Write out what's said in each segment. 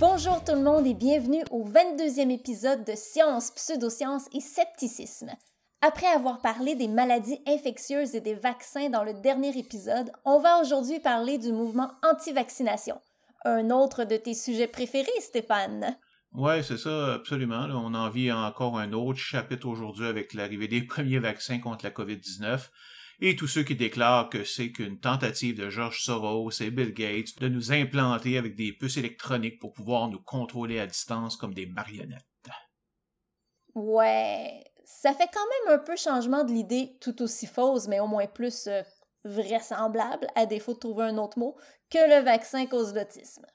Bonjour tout le monde et bienvenue au 22e épisode de Science, Pseudosciences et Scepticisme. Après avoir parlé des maladies infectieuses et des vaccins dans le dernier épisode, on va aujourd'hui parler du mouvement anti-vaccination. Un autre de tes sujets préférés, Stéphane. Ouais, c'est ça, absolument. On en vit encore un autre chapitre aujourd'hui avec l'arrivée des premiers vaccins contre la COVID-19 et tous ceux qui déclarent que c'est qu'une tentative de George Soros et Bill Gates de nous implanter avec des puces électroniques pour pouvoir nous contrôler à distance comme des marionnettes. Ouais, ça fait quand même un peu changement de l'idée tout aussi fausse, mais au moins plus euh, vraisemblable, à défaut de trouver un autre mot, que le vaccin cause l'autisme.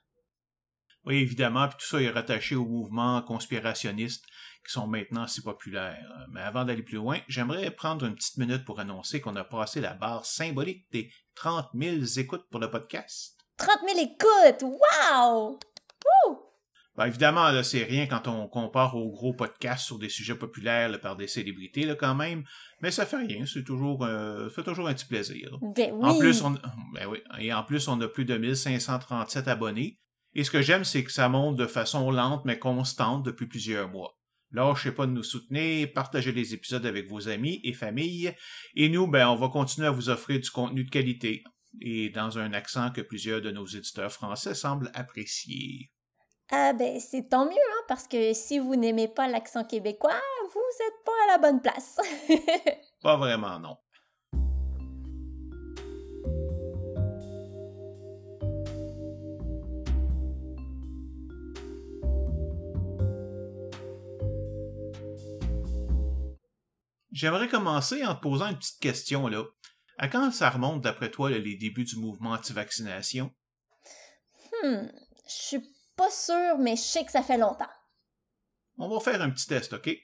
Oui, évidemment, puis tout ça est rattaché aux mouvements conspirationnistes qui sont maintenant si populaires. Mais avant d'aller plus loin, j'aimerais prendre une petite minute pour annoncer qu'on a passé la barre symbolique des 30 000 écoutes pour le podcast. 30 000 écoutes! Wow! Ben, évidemment, là, c'est rien quand on compare aux gros podcasts sur des sujets populaires par des célébrités, là, quand même. Mais ça fait rien, c'est toujours, euh, fait toujours un petit plaisir. Ben oui. En plus, on, ben oui, et en plus, on a plus de 1537 abonnés. Et ce que j'aime, c'est que ça monte de façon lente mais constante depuis plusieurs mois. Lâchez pas de nous soutenir, partagez les épisodes avec vos amis et familles, et nous, ben, on va continuer à vous offrir du contenu de qualité, et dans un accent que plusieurs de nos éditeurs français semblent apprécier. Ah ben c'est tant mieux, hein, parce que si vous n'aimez pas l'accent québécois, vous n'êtes pas à la bonne place. pas vraiment, non. J'aimerais commencer en te posant une petite question là. À quand ça remonte d'après toi les débuts du mouvement anti-vaccination? Hmm, je suis pas sûre, mais je sais que ça fait longtemps. On va faire un petit test, OK?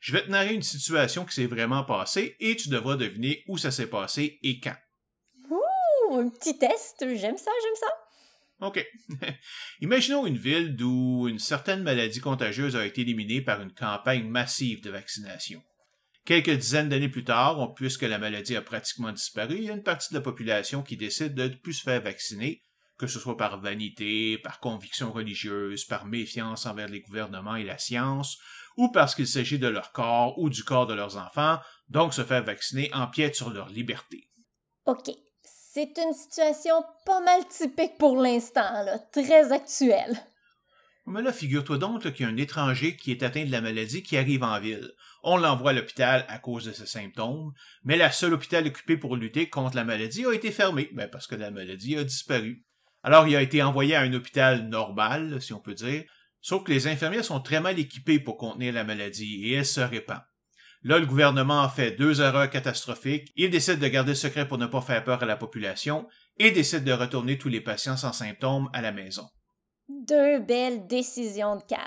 Je vais te narrer une situation qui s'est vraiment passée et tu devras deviner où ça s'est passé et quand. Ouh, un petit test, j'aime ça, j'aime ça. OK. Imaginons une ville d'où une certaine maladie contagieuse a été éliminée par une campagne massive de vaccination. Quelques dizaines d'années plus tard, puisque la maladie a pratiquement disparu, il y a une partie de la population qui décide de ne plus se faire vacciner, que ce soit par vanité, par conviction religieuse, par méfiance envers les gouvernements et la science, ou parce qu'il s'agit de leur corps ou du corps de leurs enfants, donc se faire vacciner empiète sur leur liberté. OK. C'est une situation pas mal typique pour l'instant, très actuelle. Mais là, figure-toi donc qu'il y a un étranger qui est atteint de la maladie qui arrive en ville. On l'envoie à l'hôpital à cause de ses symptômes, mais la seule hôpital occupé pour lutter contre la maladie a été fermé, ben parce que la maladie a disparu. Alors il a été envoyé à un hôpital normal, si on peut dire, sauf que les infirmières sont très mal équipées pour contenir la maladie et elle se répand. Là, le gouvernement a fait deux erreurs catastrophiques. Il décide de garder le secret pour ne pas faire peur à la population et décide de retourner tous les patients sans symptômes à la maison. Deux belles décisions de cave.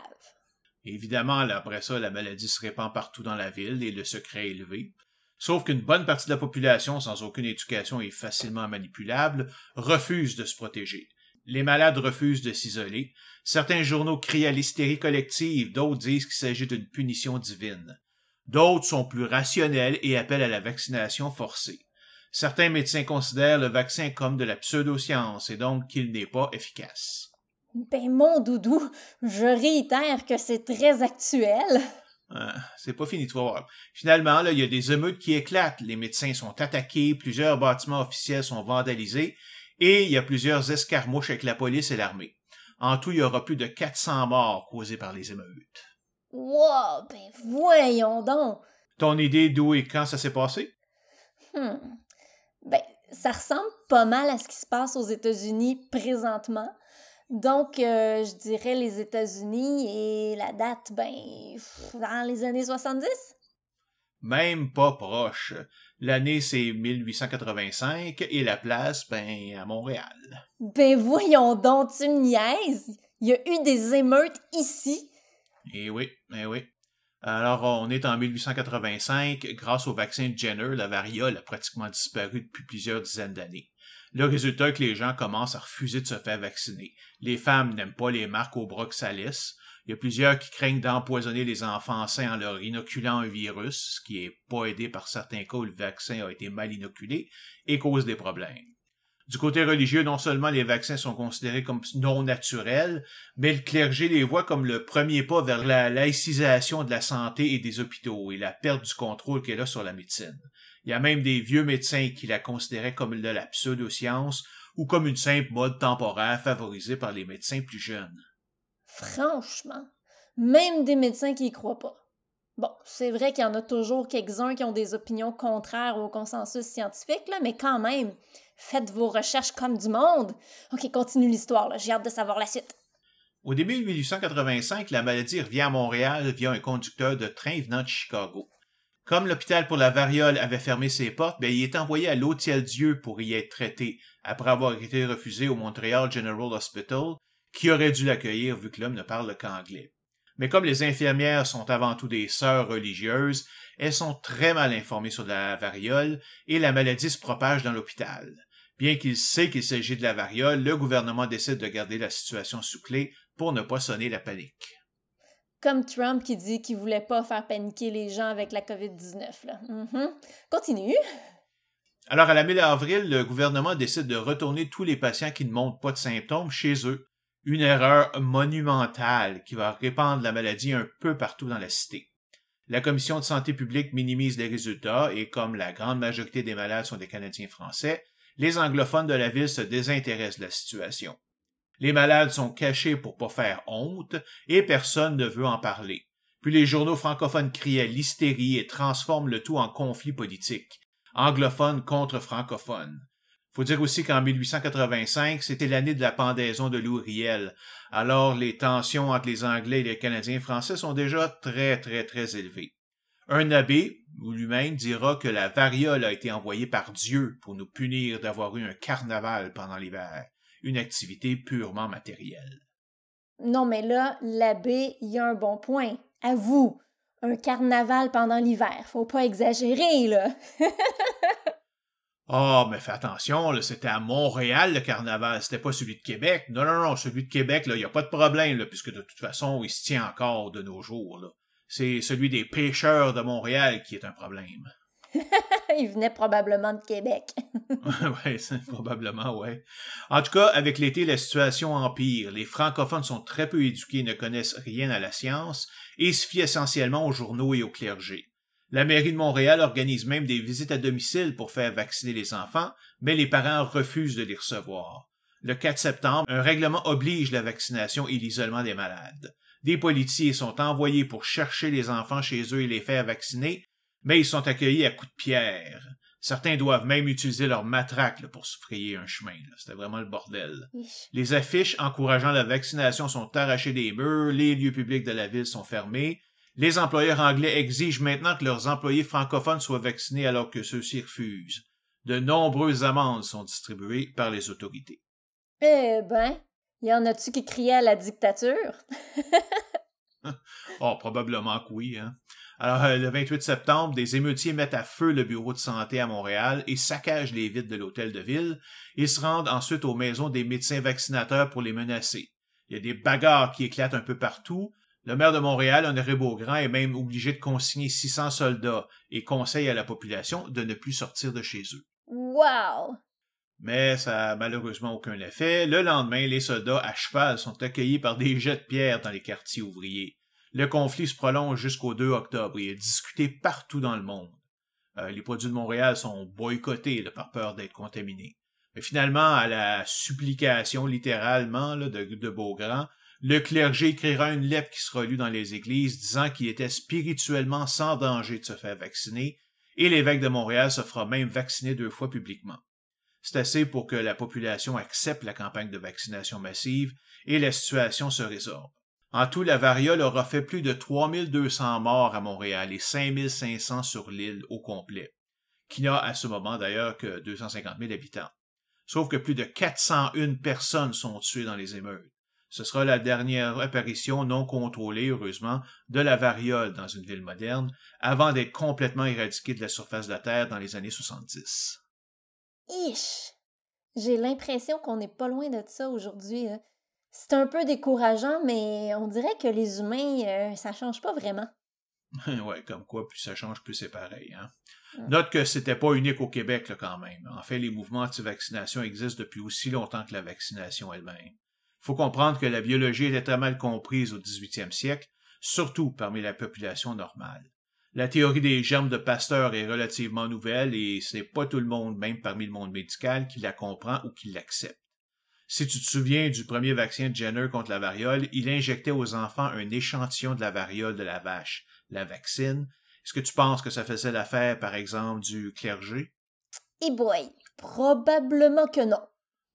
Évidemment, après ça, la maladie se répand partout dans la ville et le secret est élevé. Sauf qu'une bonne partie de la population, sans aucune éducation et facilement manipulable, refuse de se protéger. Les malades refusent de s'isoler. Certains journaux crient à l'hystérie collective, d'autres disent qu'il s'agit d'une punition divine. D'autres sont plus rationnels et appellent à la vaccination forcée. Certains médecins considèrent le vaccin comme de la pseudoscience et donc qu'il n'est pas efficace. Ben mon doudou, je réitère que c'est très actuel. Ah, c'est pas fini de voir. Finalement, là, il y a des émeutes qui éclatent. Les médecins sont attaqués, plusieurs bâtiments officiels sont vandalisés, et il y a plusieurs escarmouches avec la police et l'armée. En tout, il y aura plus de 400 morts causés par les émeutes. Wow, ben voyons donc. Ton idée d'où et quand ça s'est passé? Hmm. Ben, ça ressemble pas mal à ce qui se passe aux États-Unis présentement. Donc, euh, je dirais les États-Unis et la date, ben, dans les années 70? Même pas proche. L'année, c'est 1885 et la place, ben, à Montréal. Ben voyons donc, tu me niaises! Il y a eu des émeutes ici? Eh oui, eh oui. Alors, on est en 1885. Grâce au vaccin Jenner, la variole a pratiquement disparu depuis plusieurs dizaines d'années. Le résultat est que les gens commencent à refuser de se faire vacciner. Les femmes n'aiment pas les marques au broxalis. Il y a plusieurs qui craignent d'empoisonner les enfants sains en leur inoculant un virus, ce qui est pas aidé par certains cas où le vaccin a été mal inoculé et cause des problèmes. Du côté religieux, non seulement les vaccins sont considérés comme non naturels, mais le clergé les voit comme le premier pas vers la laïcisation de la santé et des hôpitaux et la perte du contrôle qu'elle a sur la médecine. Il y a même des vieux médecins qui la considéraient comme de la pseudo-science ou comme une simple mode temporaire favorisée par les médecins plus jeunes. Franchement, même des médecins qui y croient pas. Bon, c'est vrai qu'il y en a toujours quelques-uns qui ont des opinions contraires au consensus scientifique, là, mais quand même, faites vos recherches comme du monde. Ok, continue l'histoire, j'ai hâte de savoir la suite. Au début de 1885, la maladie revient à Montréal via un conducteur de train venant de Chicago. Comme l'hôpital pour la variole avait fermé ses portes, ben, il est envoyé à l'Hôtel-Dieu pour y être traité, après avoir été refusé au Montreal General Hospital, qui aurait dû l'accueillir vu que l'homme ne parle qu'anglais. Mais comme les infirmières sont avant tout des sœurs religieuses, elles sont très mal informées sur la variole et la maladie se propage dans l'hôpital. Bien qu'il sait qu'il s'agit de la variole, le gouvernement décide de garder la situation sous clé pour ne pas sonner la panique. Comme Trump qui dit qu'il voulait pas faire paniquer les gens avec la COVID-19. Mm-hmm. Continue. Alors, à la mi-avril, le gouvernement décide de retourner tous les patients qui ne montrent pas de symptômes chez eux une erreur monumentale qui va répandre la maladie un peu partout dans la cité. La commission de santé publique minimise les résultats et comme la grande majorité des malades sont des Canadiens français, les anglophones de la ville se désintéressent de la situation. Les malades sont cachés pour pas faire honte et personne ne veut en parler. Puis les journaux francophones crient l'hystérie et transforment le tout en conflit politique. Anglophones contre francophones. Faut dire aussi qu'en 1885, c'était l'année de la pendaison de Louis Riel. Alors, les tensions entre les Anglais et les Canadiens français sont déjà très, très, très élevées. Un abbé, ou lui-même, dira que la variole a été envoyée par Dieu pour nous punir d'avoir eu un carnaval pendant l'hiver, une activité purement matérielle. Non, mais là, l'abbé y a un bon point. À vous, un carnaval pendant l'hiver, faut pas exagérer, là. Ah, mais fais attention, c'était à Montréal le carnaval, c'était pas celui de Québec. Non, non, non, celui de Québec, il n'y a pas de problème, là, puisque de toute façon, il se tient encore de nos jours. C'est celui des pêcheurs de Montréal qui est un problème. il venait probablement de Québec. oui, probablement, ouais. En tout cas, avec l'été, la situation empire. Les francophones sont très peu éduqués, ne connaissent rien à la science et se fient essentiellement aux journaux et au clergé. La mairie de Montréal organise même des visites à domicile pour faire vacciner les enfants, mais les parents refusent de les recevoir. Le 4 septembre, un règlement oblige la vaccination et l'isolement des malades. Des policiers sont envoyés pour chercher les enfants chez eux et les faire vacciner, mais ils sont accueillis à coups de pierre. Certains doivent même utiliser leur matraque pour se frayer un chemin. C'était vraiment le bordel. Les affiches encourageant la vaccination sont arrachées des murs, les lieux publics de la ville sont fermés, les employeurs anglais exigent maintenant que leurs employés francophones soient vaccinés alors que ceux-ci refusent. De nombreuses amendes sont distribuées par les autorités. Eh ben, y en a-tu qui criaient à la dictature? oh, probablement que oui. Hein. Alors, euh, le 28 septembre, des émeutiers mettent à feu le bureau de santé à Montréal et saccagent les vitres de l'hôtel de ville. Ils se rendent ensuite aux maisons des médecins vaccinateurs pour les menacer. Il y a des bagarres qui éclatent un peu partout, le maire de Montréal, Honoré Beaugrand, est même obligé de consigner 600 soldats et conseille à la population de ne plus sortir de chez eux. Wow! Mais ça n'a malheureusement aucun effet. Le lendemain, les soldats à cheval sont accueillis par des jets de pierre dans les quartiers ouvriers. Le conflit se prolonge jusqu'au 2 octobre et est discuté partout dans le monde. Euh, les produits de Montréal sont boycottés par peur d'être contaminés. Mais finalement, à la supplication littéralement de, de Beaugrand, le clergé écrira une lettre qui sera lue dans les églises disant qu'il était spirituellement sans danger de se faire vacciner, et l'évêque de Montréal se fera même vacciner deux fois publiquement. C'est assez pour que la population accepte la campagne de vaccination massive et la situation se résorbe. En tout, la variole aura fait plus de 3200 morts à Montréal et 5500 sur l'île au complet, qui n'a à ce moment d'ailleurs que 250 000 habitants. Sauf que plus de 401 personnes sont tuées dans les émeutes. Ce sera la dernière apparition non contrôlée, heureusement, de la variole dans une ville moderne, avant d'être complètement éradiquée de la surface de la Terre dans les années 70. Ich! J'ai l'impression qu'on n'est pas loin de ça aujourd'hui. Hein. C'est un peu décourageant, mais on dirait que les humains, euh, ça change pas vraiment. ouais, comme quoi, plus ça change, plus c'est pareil. Hein? Note que c'était pas unique au Québec là, quand même. En fait, les mouvements anti-vaccination existent depuis aussi longtemps que la vaccination elle-même. Il faut comprendre que la biologie était très mal comprise au 18e siècle, surtout parmi la population normale. La théorie des germes de Pasteur est relativement nouvelle et ce n'est pas tout le monde, même parmi le monde médical, qui la comprend ou qui l'accepte. Si tu te souviens du premier vaccin de Jenner contre la variole, il injectait aux enfants un échantillon de la variole de la vache, la vaccine. Est-ce que tu penses que ça faisait l'affaire, par exemple, du clergé? Eh boy, probablement que non.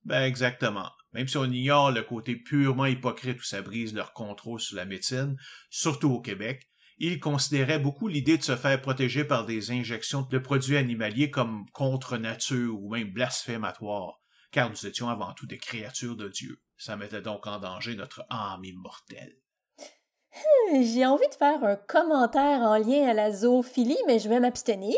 Ben exactement. Même si on ignore le côté purement hypocrite où ça brise leur contrôle sur la médecine, surtout au Québec, ils considéraient beaucoup l'idée de se faire protéger par des injections de produits animaliers comme contre nature ou même blasphématoires, car nous étions avant tout des créatures de Dieu. Ça mettait donc en danger notre âme immortelle. Hmm, j'ai envie de faire un commentaire en lien à la zoophilie, mais je vais m'abstenir.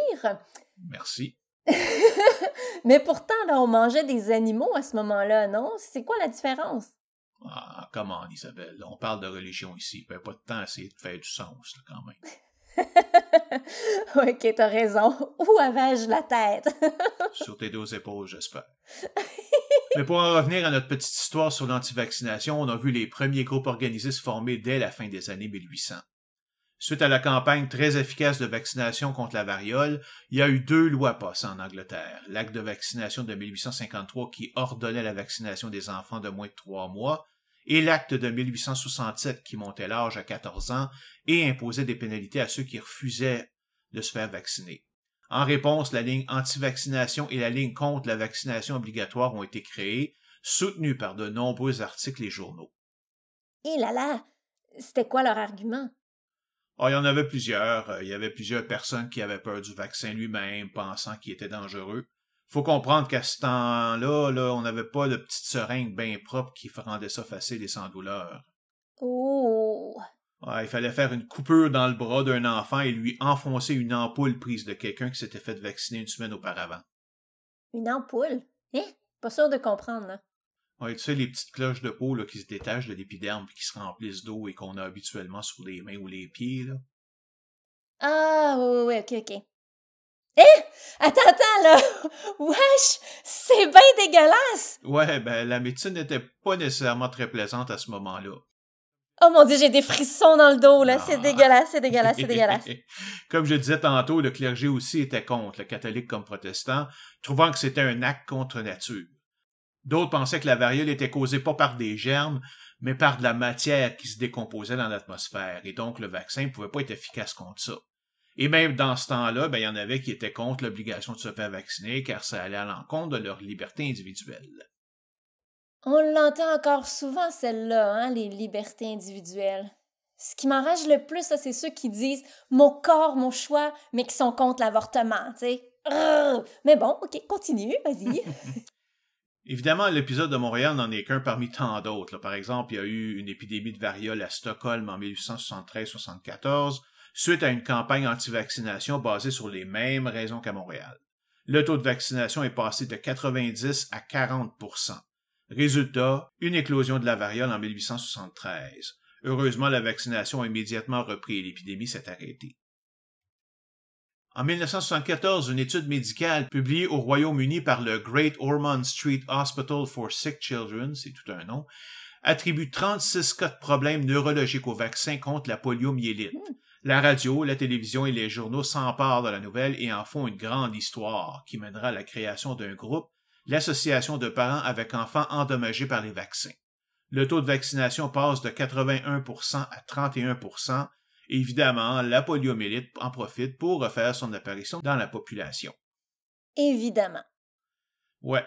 Merci. mais pourtant, là, on mangeait des animaux à ce moment-là, non? C'est quoi la différence? Ah, comment, Isabelle? On parle de religion ici. Il n'y a pas de temps à essayer de faire du sens, quand même. ok, t'as raison. Où avais-je la tête? sur tes deux épaules, j'espère. Mais pour en revenir à notre petite histoire sur l'antivaccination, on a vu les premiers groupes organisés se former dès la fin des années 1800. Suite à la campagne très efficace de vaccination contre la variole, il y a eu deux lois passées en Angleterre. L'acte de vaccination de 1853 qui ordonnait la vaccination des enfants de moins de trois mois et l'acte de 1867 qui montait l'âge à 14 ans et imposait des pénalités à ceux qui refusaient de se faire vacciner. En réponse, la ligne anti-vaccination et la ligne contre la vaccination obligatoire ont été créées, soutenues par de nombreux articles et journaux. Et là là, c'était quoi leur argument? Ah, il y en avait plusieurs. Euh, il y avait plusieurs personnes qui avaient peur du vaccin lui-même, pensant qu'il était dangereux. Faut comprendre qu'à ce temps-là, là, on n'avait pas de petite seringue bien propre qui rendait ça facile et sans douleur. Oh! Il fallait faire une coupure dans le bras d'un enfant et lui enfoncer une ampoule prise de quelqu'un qui s'était fait vacciner une semaine auparavant. Une ampoule? Hein? Pas sûr de comprendre, là. Ouais, tu sais, les petites cloches de peau là, qui se détachent de l'épiderme et qui se remplissent d'eau et qu'on a habituellement sur les mains ou les pieds, là. Ah, oui, oui, ok, ok. Eh! Attends, attends, là! Wesh! C'est bien dégueulasse! Ouais, ben, la médecine n'était pas nécessairement très plaisante à ce moment-là. Oh mon dieu, j'ai des frissons dans le dos, là. C'est ah. dégueulasse, c'est dégueulasse, c'est dégueulasse. comme je disais tantôt, le clergé aussi était contre, le catholique comme protestant, trouvant que c'était un acte contre nature. D'autres pensaient que la variole était causée pas par des germes, mais par de la matière qui se décomposait dans l'atmosphère, et donc le vaccin ne pouvait pas être efficace contre ça. Et même dans ce temps-là, ben, il y en avait qui étaient contre l'obligation de se faire vacciner car ça allait à l'encontre de leur liberté individuelle. On l'entend encore souvent, celle-là, hein, les libertés individuelles. Ce qui m'enrage le plus, c'est ceux qui disent mon corps, mon choix, mais qui sont contre l'avortement, tu sais. Mais bon, ok, continue, vas-y. Évidemment, l'épisode de Montréal n'en est qu'un parmi tant d'autres. Par exemple, il y a eu une épidémie de variole à Stockholm en 1873-74, suite à une campagne anti-vaccination basée sur les mêmes raisons qu'à Montréal. Le taux de vaccination est passé de 90 à 40 Résultat, une éclosion de la variole en 1873. Heureusement, la vaccination a immédiatement repris et l'épidémie s'est arrêtée. En 1974, une étude médicale publiée au Royaume-Uni par le Great Ormond Street Hospital for Sick Children, c'est tout un nom, attribue 36 cas de problèmes neurologiques au vaccin contre la poliomyélite. Hmm. La radio, la télévision et les journaux s'emparent de la nouvelle et en font une grande histoire qui mènera à la création d'un groupe l'Association de parents avec enfants endommagés par les vaccins. Le taux de vaccination passe de 81% à 31 et évidemment, la poliomyélite en profite pour refaire son apparition dans la population. Évidemment. Ouais.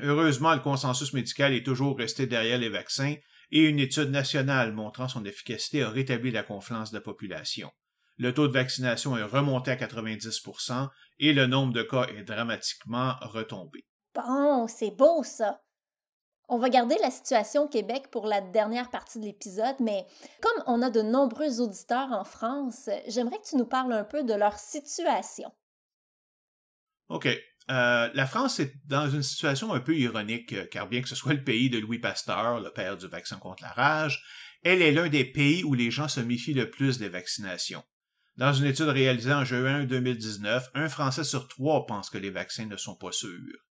Heureusement, le consensus médical est toujours resté derrière les vaccins et une étude nationale montrant son efficacité a rétabli la confiance de la population. Le taux de vaccination est remonté à 90% et le nombre de cas est dramatiquement retombé. Bon, c'est beau ça. On va garder la situation au Québec pour la dernière partie de l'épisode, mais comme on a de nombreux auditeurs en France, j'aimerais que tu nous parles un peu de leur situation. OK. Euh, la France est dans une situation un peu ironique, euh, car bien que ce soit le pays de Louis Pasteur, le père du vaccin contre la rage, elle est l'un des pays où les gens se méfient le plus des vaccinations. Dans une étude réalisée en juin 2019, un Français sur trois pense que les vaccins ne sont pas sûrs.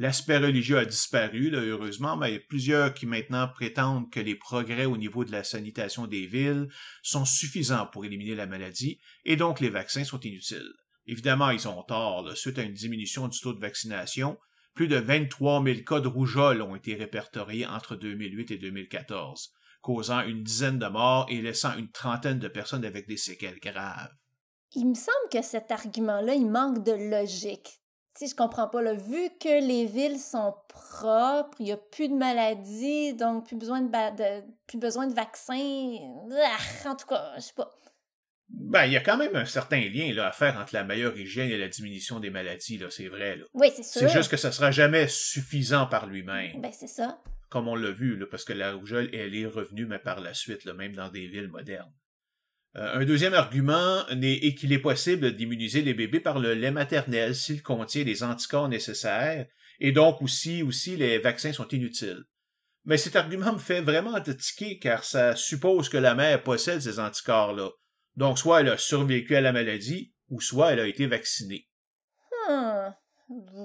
L'aspect religieux a disparu, heureusement, mais il y a plusieurs qui maintenant prétendent que les progrès au niveau de la sanitation des villes sont suffisants pour éliminer la maladie, et donc les vaccins sont inutiles. Évidemment, ils ont tort. Suite à une diminution du taux de vaccination, plus de 23 000 cas de rougeole ont été répertoriés entre 2008 et 2014, causant une dizaine de morts et laissant une trentaine de personnes avec des séquelles graves. Il me semble que cet argument-là, il manque de logique. Si je comprends pas, là, vu que les villes sont propres, il n'y a plus de maladies, donc plus besoin de, plus besoin de vaccins. Ah, en tout cas, je sais pas. Ben, il y a quand même un certain lien là, à faire entre la meilleure hygiène et la diminution des maladies, là, c'est vrai. Là. Oui, c'est sûr. C'est juste que ça sera jamais suffisant par lui-même. Ben, c'est ça. Comme on l'a vu, là, parce que la rougeole, elle est revenue, mais par la suite, là, même dans des villes modernes. Euh, un deuxième argument est qu'il est possible d'immuniser les bébés par le lait maternel s'il contient les anticorps nécessaires, et donc aussi, aussi les vaccins sont inutiles. Mais cet argument me fait vraiment tiquer car ça suppose que la mère possède ces anticorps-là. Donc soit elle a survécu à la maladie, ou soit elle a été vaccinée. Hum,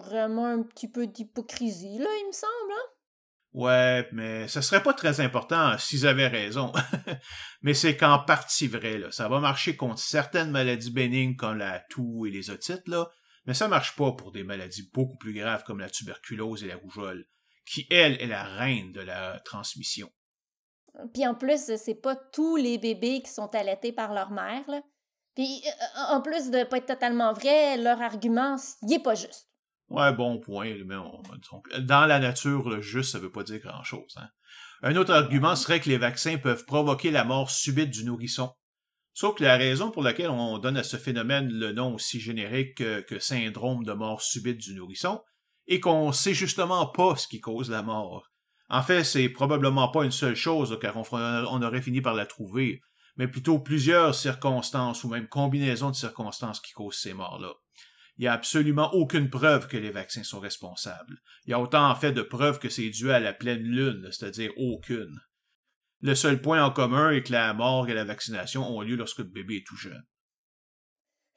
vraiment un petit peu d'hypocrisie, là, il me semble, hein? Ouais, mais ce serait pas très important s'ils avaient raison. mais c'est qu'en partie vrai, là. Ça va marcher contre certaines maladies bénignes comme la toux et les otites, là, mais ça marche pas pour des maladies beaucoup plus graves comme la tuberculose et la rougeole, qui, elle, est la reine de la transmission. Puis en plus, c'est pas tous les bébés qui sont allaités par leur mère, là. Puis euh, en plus de pas être totalement vrai, leur argument, il est pas juste. Ouais, bon point. Mais dans la nature, le juste, ça veut pas dire grand-chose. Hein. Un autre argument serait que les vaccins peuvent provoquer la mort subite du nourrisson. Sauf que la raison pour laquelle on donne à ce phénomène le nom aussi générique que, syndrome de mort subite du nourrisson est qu'on sait justement pas ce qui cause la mort. En fait, c'est probablement pas une seule chose, car on, on aurait fini par la trouver, mais plutôt plusieurs circonstances ou même combinaisons de circonstances qui causent ces morts-là il n'y a absolument aucune preuve que les vaccins sont responsables. Il y a autant en fait de preuves que c'est dû à la pleine lune, c'est-à-dire aucune. Le seul point en commun est que la mort et la vaccination ont lieu lorsque le bébé est tout jeune.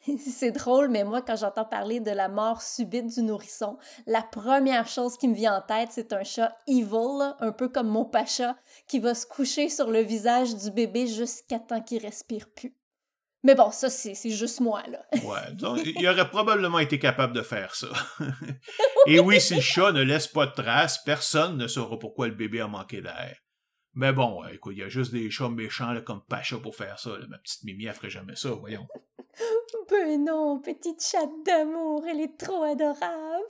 C'est drôle, mais moi, quand j'entends parler de la mort subite du nourrisson, la première chose qui me vient en tête, c'est un chat evil, un peu comme mon pacha, qui va se coucher sur le visage du bébé jusqu'à temps qu'il respire plus. Mais bon, ça, c'est juste moi, là. ouais, donc il aurait probablement été capable de faire ça. Et oui, si le chat ne laisse pas de traces, personne ne saura pourquoi le bébé a manqué d'air. Mais bon, écoute, il y a juste des chats méchants là, comme Pacha pour faire ça. Ma petite Mimi, elle ferait jamais ça, voyons. ben non, petite chatte d'amour, elle est trop adorable.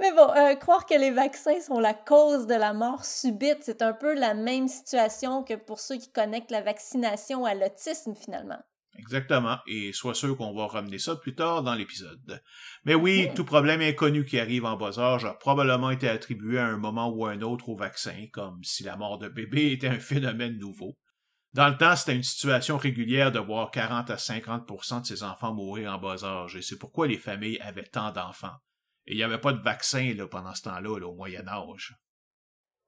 Mais bon, euh, croire que les vaccins sont la cause de la mort subite, c'est un peu la même situation que pour ceux qui connectent la vaccination à l'autisme finalement. Exactement, et sois sûr qu'on va ramener ça plus tard dans l'épisode. Mais oui, tout problème inconnu qui arrive en bas âge a probablement été attribué à un moment ou à un autre au vaccin, comme si la mort de bébé était un phénomène nouveau. Dans le temps, c'était une situation régulière de voir 40 à 50% de ces enfants mourir en bas âge, et c'est pourquoi les familles avaient tant d'enfants. Et il n'y avait pas de vaccin là, pendant ce temps-là, au Moyen Âge.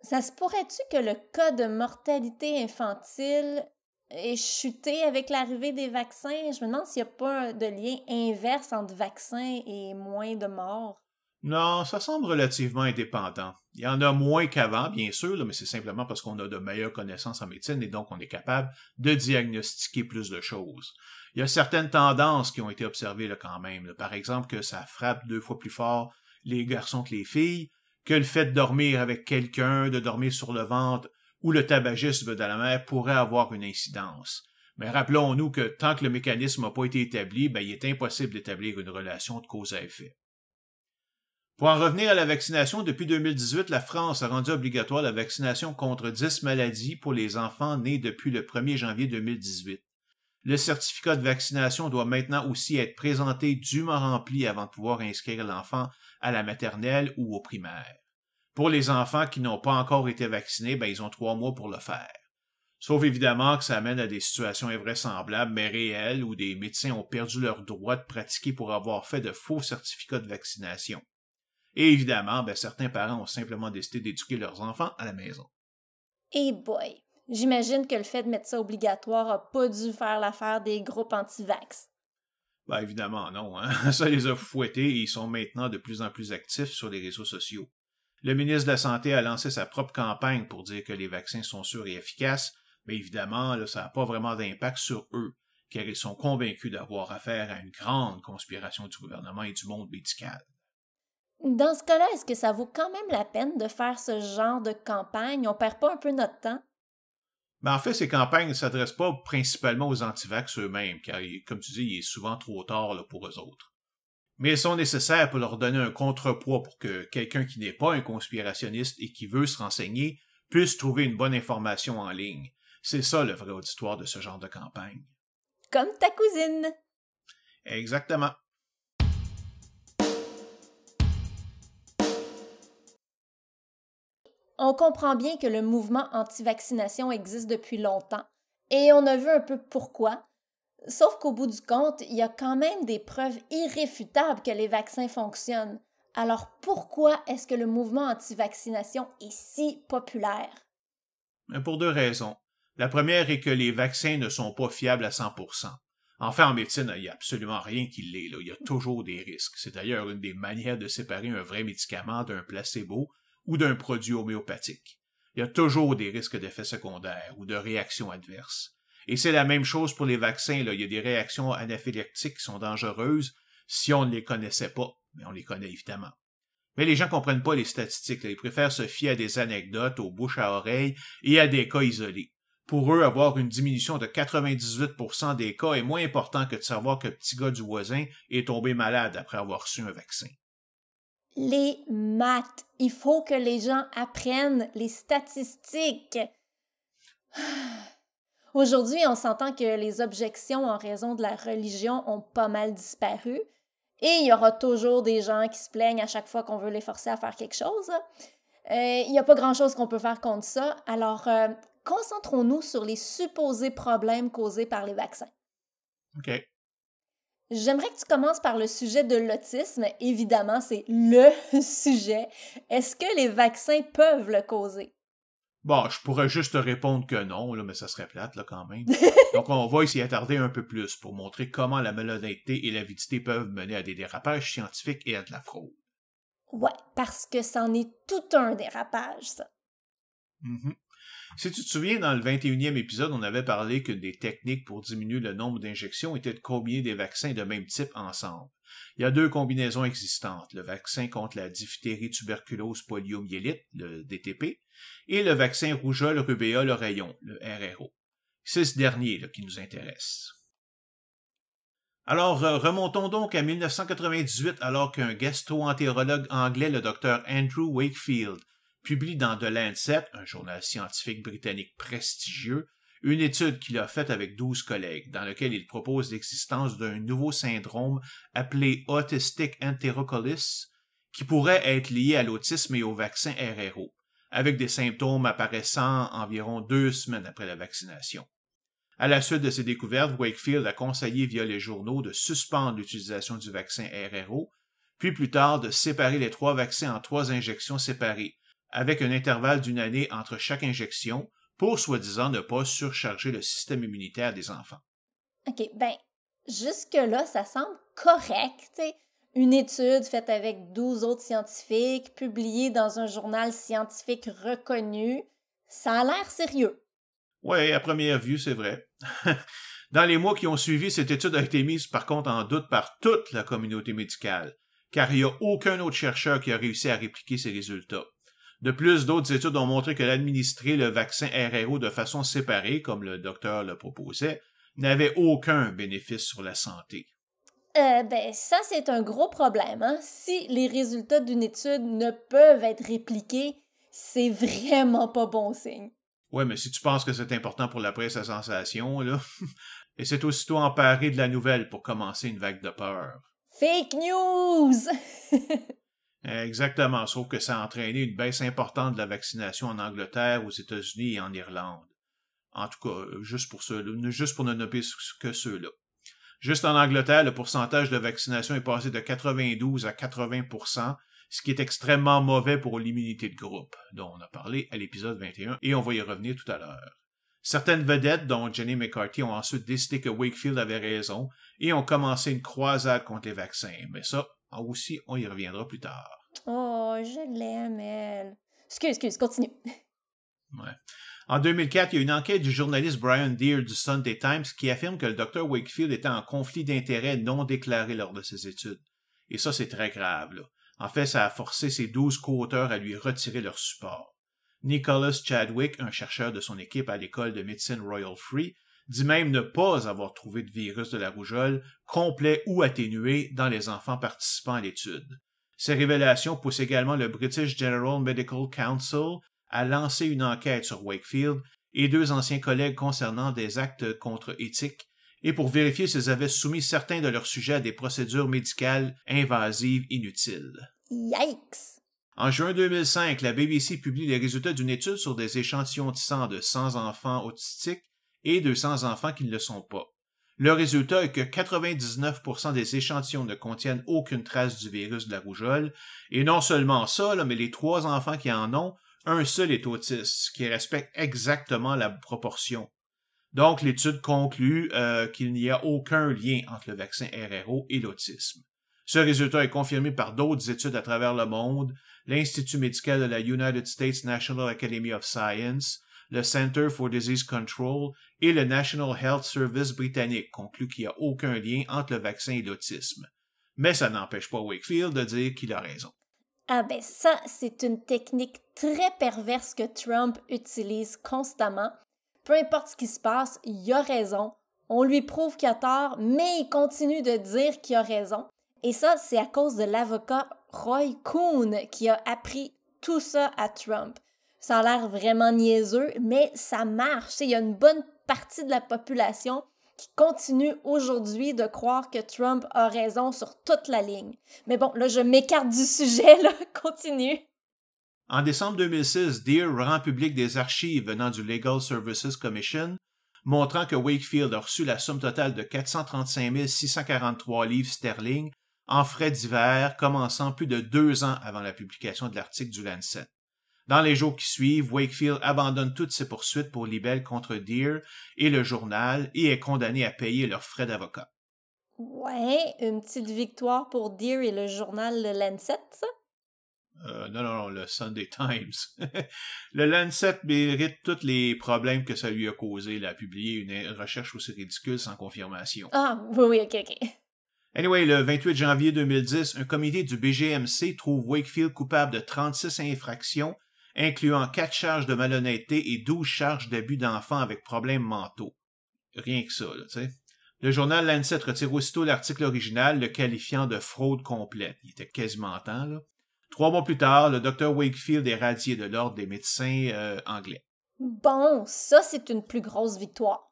Ça se pourrait-tu que le cas de mortalité infantile ait chuté avec l'arrivée des vaccins? Je me demande s'il n'y a pas de lien inverse entre vaccins et moins de morts. Non, ça semble relativement indépendant. Il y en a moins qu'avant, bien sûr, mais c'est simplement parce qu'on a de meilleures connaissances en médecine et donc on est capable de diagnostiquer plus de choses il y a certaines tendances qui ont été observées là, quand même. Par exemple, que ça frappe deux fois plus fort les garçons que les filles, que le fait de dormir avec quelqu'un, de dormir sur le ventre ou le tabagisme de la mère pourrait avoir une incidence. Mais rappelons-nous que tant que le mécanisme n'a pas été établi, ben, il est impossible d'établir une relation de cause à effet. Pour en revenir à la vaccination, depuis 2018, la France a rendu obligatoire la vaccination contre 10 maladies pour les enfants nés depuis le 1er janvier 2018. Le certificat de vaccination doit maintenant aussi être présenté dûment rempli avant de pouvoir inscrire l'enfant à la maternelle ou au primaire. Pour les enfants qui n'ont pas encore été vaccinés, ben, ils ont trois mois pour le faire. Sauf évidemment que ça amène à des situations invraisemblables mais réelles où des médecins ont perdu leur droit de pratiquer pour avoir fait de faux certificats de vaccination. Et évidemment, ben, certains parents ont simplement décidé d'éduquer leurs enfants à la maison. Et boy, J'imagine que le fait de mettre ça obligatoire n'a pas dû faire l'affaire des groupes anti-vax. Ben évidemment non, hein? ça les a fouettés et ils sont maintenant de plus en plus actifs sur les réseaux sociaux. Le ministre de la Santé a lancé sa propre campagne pour dire que les vaccins sont sûrs et efficaces, mais évidemment, là, ça n'a pas vraiment d'impact sur eux, car ils sont convaincus d'avoir affaire à une grande conspiration du gouvernement et du monde médical. Dans ce cas-là, est-ce que ça vaut quand même la peine de faire ce genre de campagne? On perd pas un peu notre temps? Ben, en fait, ces campagnes ne s'adressent pas principalement aux antivax eux-mêmes, car, comme tu dis, il est souvent trop tard là, pour eux autres. Mais elles sont nécessaires pour leur donner un contrepoids pour que quelqu'un qui n'est pas un conspirationniste et qui veut se renseigner puisse trouver une bonne information en ligne. C'est ça le vrai auditoire de ce genre de campagne. Comme ta cousine. Exactement. On comprend bien que le mouvement anti-vaccination existe depuis longtemps, et on a vu un peu pourquoi. Sauf qu'au bout du compte, il y a quand même des preuves irréfutables que les vaccins fonctionnent. Alors pourquoi est-ce que le mouvement anti-vaccination est si populaire? Pour deux raisons. La première est que les vaccins ne sont pas fiables à 100%. Enfin, en médecine, il n'y a absolument rien qui l'est. Il y a toujours des risques. C'est d'ailleurs une des manières de séparer un vrai médicament d'un placebo ou d'un produit homéopathique. Il y a toujours des risques d'effets secondaires ou de réactions adverses. Et c'est la même chose pour les vaccins. Là. Il y a des réactions anaphylactiques qui sont dangereuses si on ne les connaissait pas, mais on les connaît évidemment. Mais les gens ne comprennent pas les statistiques. Ils préfèrent se fier à des anecdotes, aux bouches à oreille et à des cas isolés. Pour eux, avoir une diminution de 98% des cas est moins important que de savoir que le petit gars du voisin est tombé malade après avoir reçu un vaccin les maths. Il faut que les gens apprennent les statistiques. Aujourd'hui, on s'entend que les objections en raison de la religion ont pas mal disparu. Et il y aura toujours des gens qui se plaignent à chaque fois qu'on veut les forcer à faire quelque chose. Euh, il n'y a pas grand-chose qu'on peut faire contre ça. Alors, euh, concentrons-nous sur les supposés problèmes causés par les vaccins. OK. J'aimerais que tu commences par le sujet de l'autisme. Évidemment, c'est le sujet. Est-ce que les vaccins peuvent le causer? Bon, je pourrais juste te répondre que non, là, mais ça serait plate là, quand même. Donc on va s'y attarder un peu plus pour montrer comment la malhonnêteté et l'avidité peuvent mener à des dérapages scientifiques et à de la fraude. Ouais, parce que c'en est tout un dérapage, ça. Mm-hmm. Si tu te souviens, dans le 21e épisode, on avait parlé que des techniques pour diminuer le nombre d'injections étaient de combiner des vaccins de même type ensemble. Il y a deux combinaisons existantes, le vaccin contre la diphtérie tuberculose poliomyélite, le DTP, et le vaccin rougeole rubéole oreillon, le RRO. C'est ce dernier qui nous intéresse. Alors, remontons donc à 1998 alors qu'un gastro-entérologue anglais, le docteur Andrew Wakefield, publie dans The Lancet, un journal scientifique britannique prestigieux, une étude qu'il a faite avec 12 collègues, dans laquelle il propose l'existence d'un nouveau syndrome appelé Autistic Enterocolis, qui pourrait être lié à l'autisme et au vaccin RRO, avec des symptômes apparaissant environ deux semaines après la vaccination. À la suite de ces découvertes, Wakefield a conseillé via les journaux de suspendre l'utilisation du vaccin RRO, puis plus tard de séparer les trois vaccins en trois injections séparées, avec un intervalle d'une année entre chaque injection pour soi-disant ne pas surcharger le système immunitaire des enfants. OK, ben, jusque-là, ça semble correct. Une étude faite avec 12 autres scientifiques, publiée dans un journal scientifique reconnu, ça a l'air sérieux. Oui, à première vue, c'est vrai. Dans les mois qui ont suivi, cette étude a été mise par contre en doute par toute la communauté médicale, car il n'y a aucun autre chercheur qui a réussi à répliquer ces résultats. De plus, d'autres études ont montré que l'administrer le vaccin RRO de façon séparée, comme le docteur le proposait, n'avait aucun bénéfice sur la santé. Euh, ben, ça, c'est un gros problème. Hein? Si les résultats d'une étude ne peuvent être répliqués, c'est vraiment pas bon signe. Ouais, mais si tu penses que c'est important pour la presse à sensation, là, et c'est aussitôt emparé de la nouvelle pour commencer une vague de peur. Fake news! Exactement, sauf que ça a entraîné une baisse importante de la vaccination en Angleterre, aux États-Unis et en Irlande. En tout cas, juste pour ceux juste pour ne nommer que ceux-là. Juste en Angleterre, le pourcentage de vaccination est passé de 92 à 80% ce qui est extrêmement mauvais pour l'immunité de groupe, dont on a parlé à l'épisode 21, et on va y revenir tout à l'heure. Certaines vedettes, dont Jenny McCarthy, ont ensuite décidé que Wakefield avait raison et ont commencé une croisade contre les vaccins. Mais ça, aussi, on y reviendra plus tard. Oh, je l'aime, elle. Excuse, excuse, continue. Ouais. En 2004, il y a une enquête du journaliste Brian Deere du Sunday Times qui affirme que le Dr. Wakefield était en conflit d'intérêts non déclaré lors de ses études. Et ça, c'est très grave. Là. En fait, ça a forcé ses douze co-auteurs à lui retirer leur support. Nicholas Chadwick, un chercheur de son équipe à l'école de médecine Royal Free, dit même ne pas avoir trouvé de virus de la rougeole complet ou atténué dans les enfants participant à l'étude. Ces révélations poussent également le British General Medical Council a lancé une enquête sur Wakefield et deux anciens collègues concernant des actes contre éthique et pour vérifier s'ils avaient soumis certains de leurs sujets à des procédures médicales invasives inutiles. Yikes! En juin 2005, la BBC publie les résultats d'une étude sur des échantillons de sang de 100 enfants autistiques et 200 enfants qui ne le sont pas. Le résultat est que 99% des échantillons ne contiennent aucune trace du virus de la rougeole, et non seulement ça, mais les trois enfants qui en ont un seul est autiste, qui respecte exactement la proportion. Donc, l'étude conclut euh, qu'il n'y a aucun lien entre le vaccin RRO et l'autisme. Ce résultat est confirmé par d'autres études à travers le monde, l'Institut médical de la United States National Academy of Science, le Center for Disease Control et le National Health Service britannique concluent qu'il n'y a aucun lien entre le vaccin et l'autisme. Mais ça n'empêche pas Wakefield de dire qu'il a raison. Ah ben ça, c'est une technique très perverse que Trump utilise constamment. Peu importe ce qui se passe, il a raison. On lui prouve qu'il a tort, mais il continue de dire qu'il a raison. Et ça, c'est à cause de l'avocat Roy Coon qui a appris tout ça à Trump. Ça a l'air vraiment niaiseux, mais ça marche. Il y a une bonne partie de la population qui continue aujourd'hui de croire que Trump a raison sur toute la ligne. Mais bon, là, je m'écarte du sujet. Continue. En décembre 2006, Deere rend public des archives venant du Legal Services Commission montrant que Wakefield a reçu la somme totale de 435 643 livres sterling en frais divers commençant plus de deux ans avant la publication de l'article du Lancet. Dans les jours qui suivent, Wakefield abandonne toutes ses poursuites pour libelle contre Deere et le journal et est condamné à payer leurs frais d'avocat. Ouais, une petite victoire pour Deere et le journal Le Lancet, ça? Euh, non, non, non, le Sunday Times. le Lancet mérite tous les problèmes que ça lui a causé. Il a publié une recherche aussi ridicule sans confirmation. Ah, oui, oui, ok, ok. Anyway, le 28 janvier 2010, un comité du BGMC trouve Wakefield coupable de 36 infractions incluant quatre charges de malhonnêteté et douze charges d'abus d'enfants avec problèmes mentaux. Rien que ça, tu sais. Le journal Lancet retire aussitôt l'article original, le qualifiant de fraude complète. Il était quasiment temps, là. Trois mois plus tard, le docteur Wakefield est radié de l'ordre des médecins euh, anglais. Bon, ça c'est une plus grosse victoire.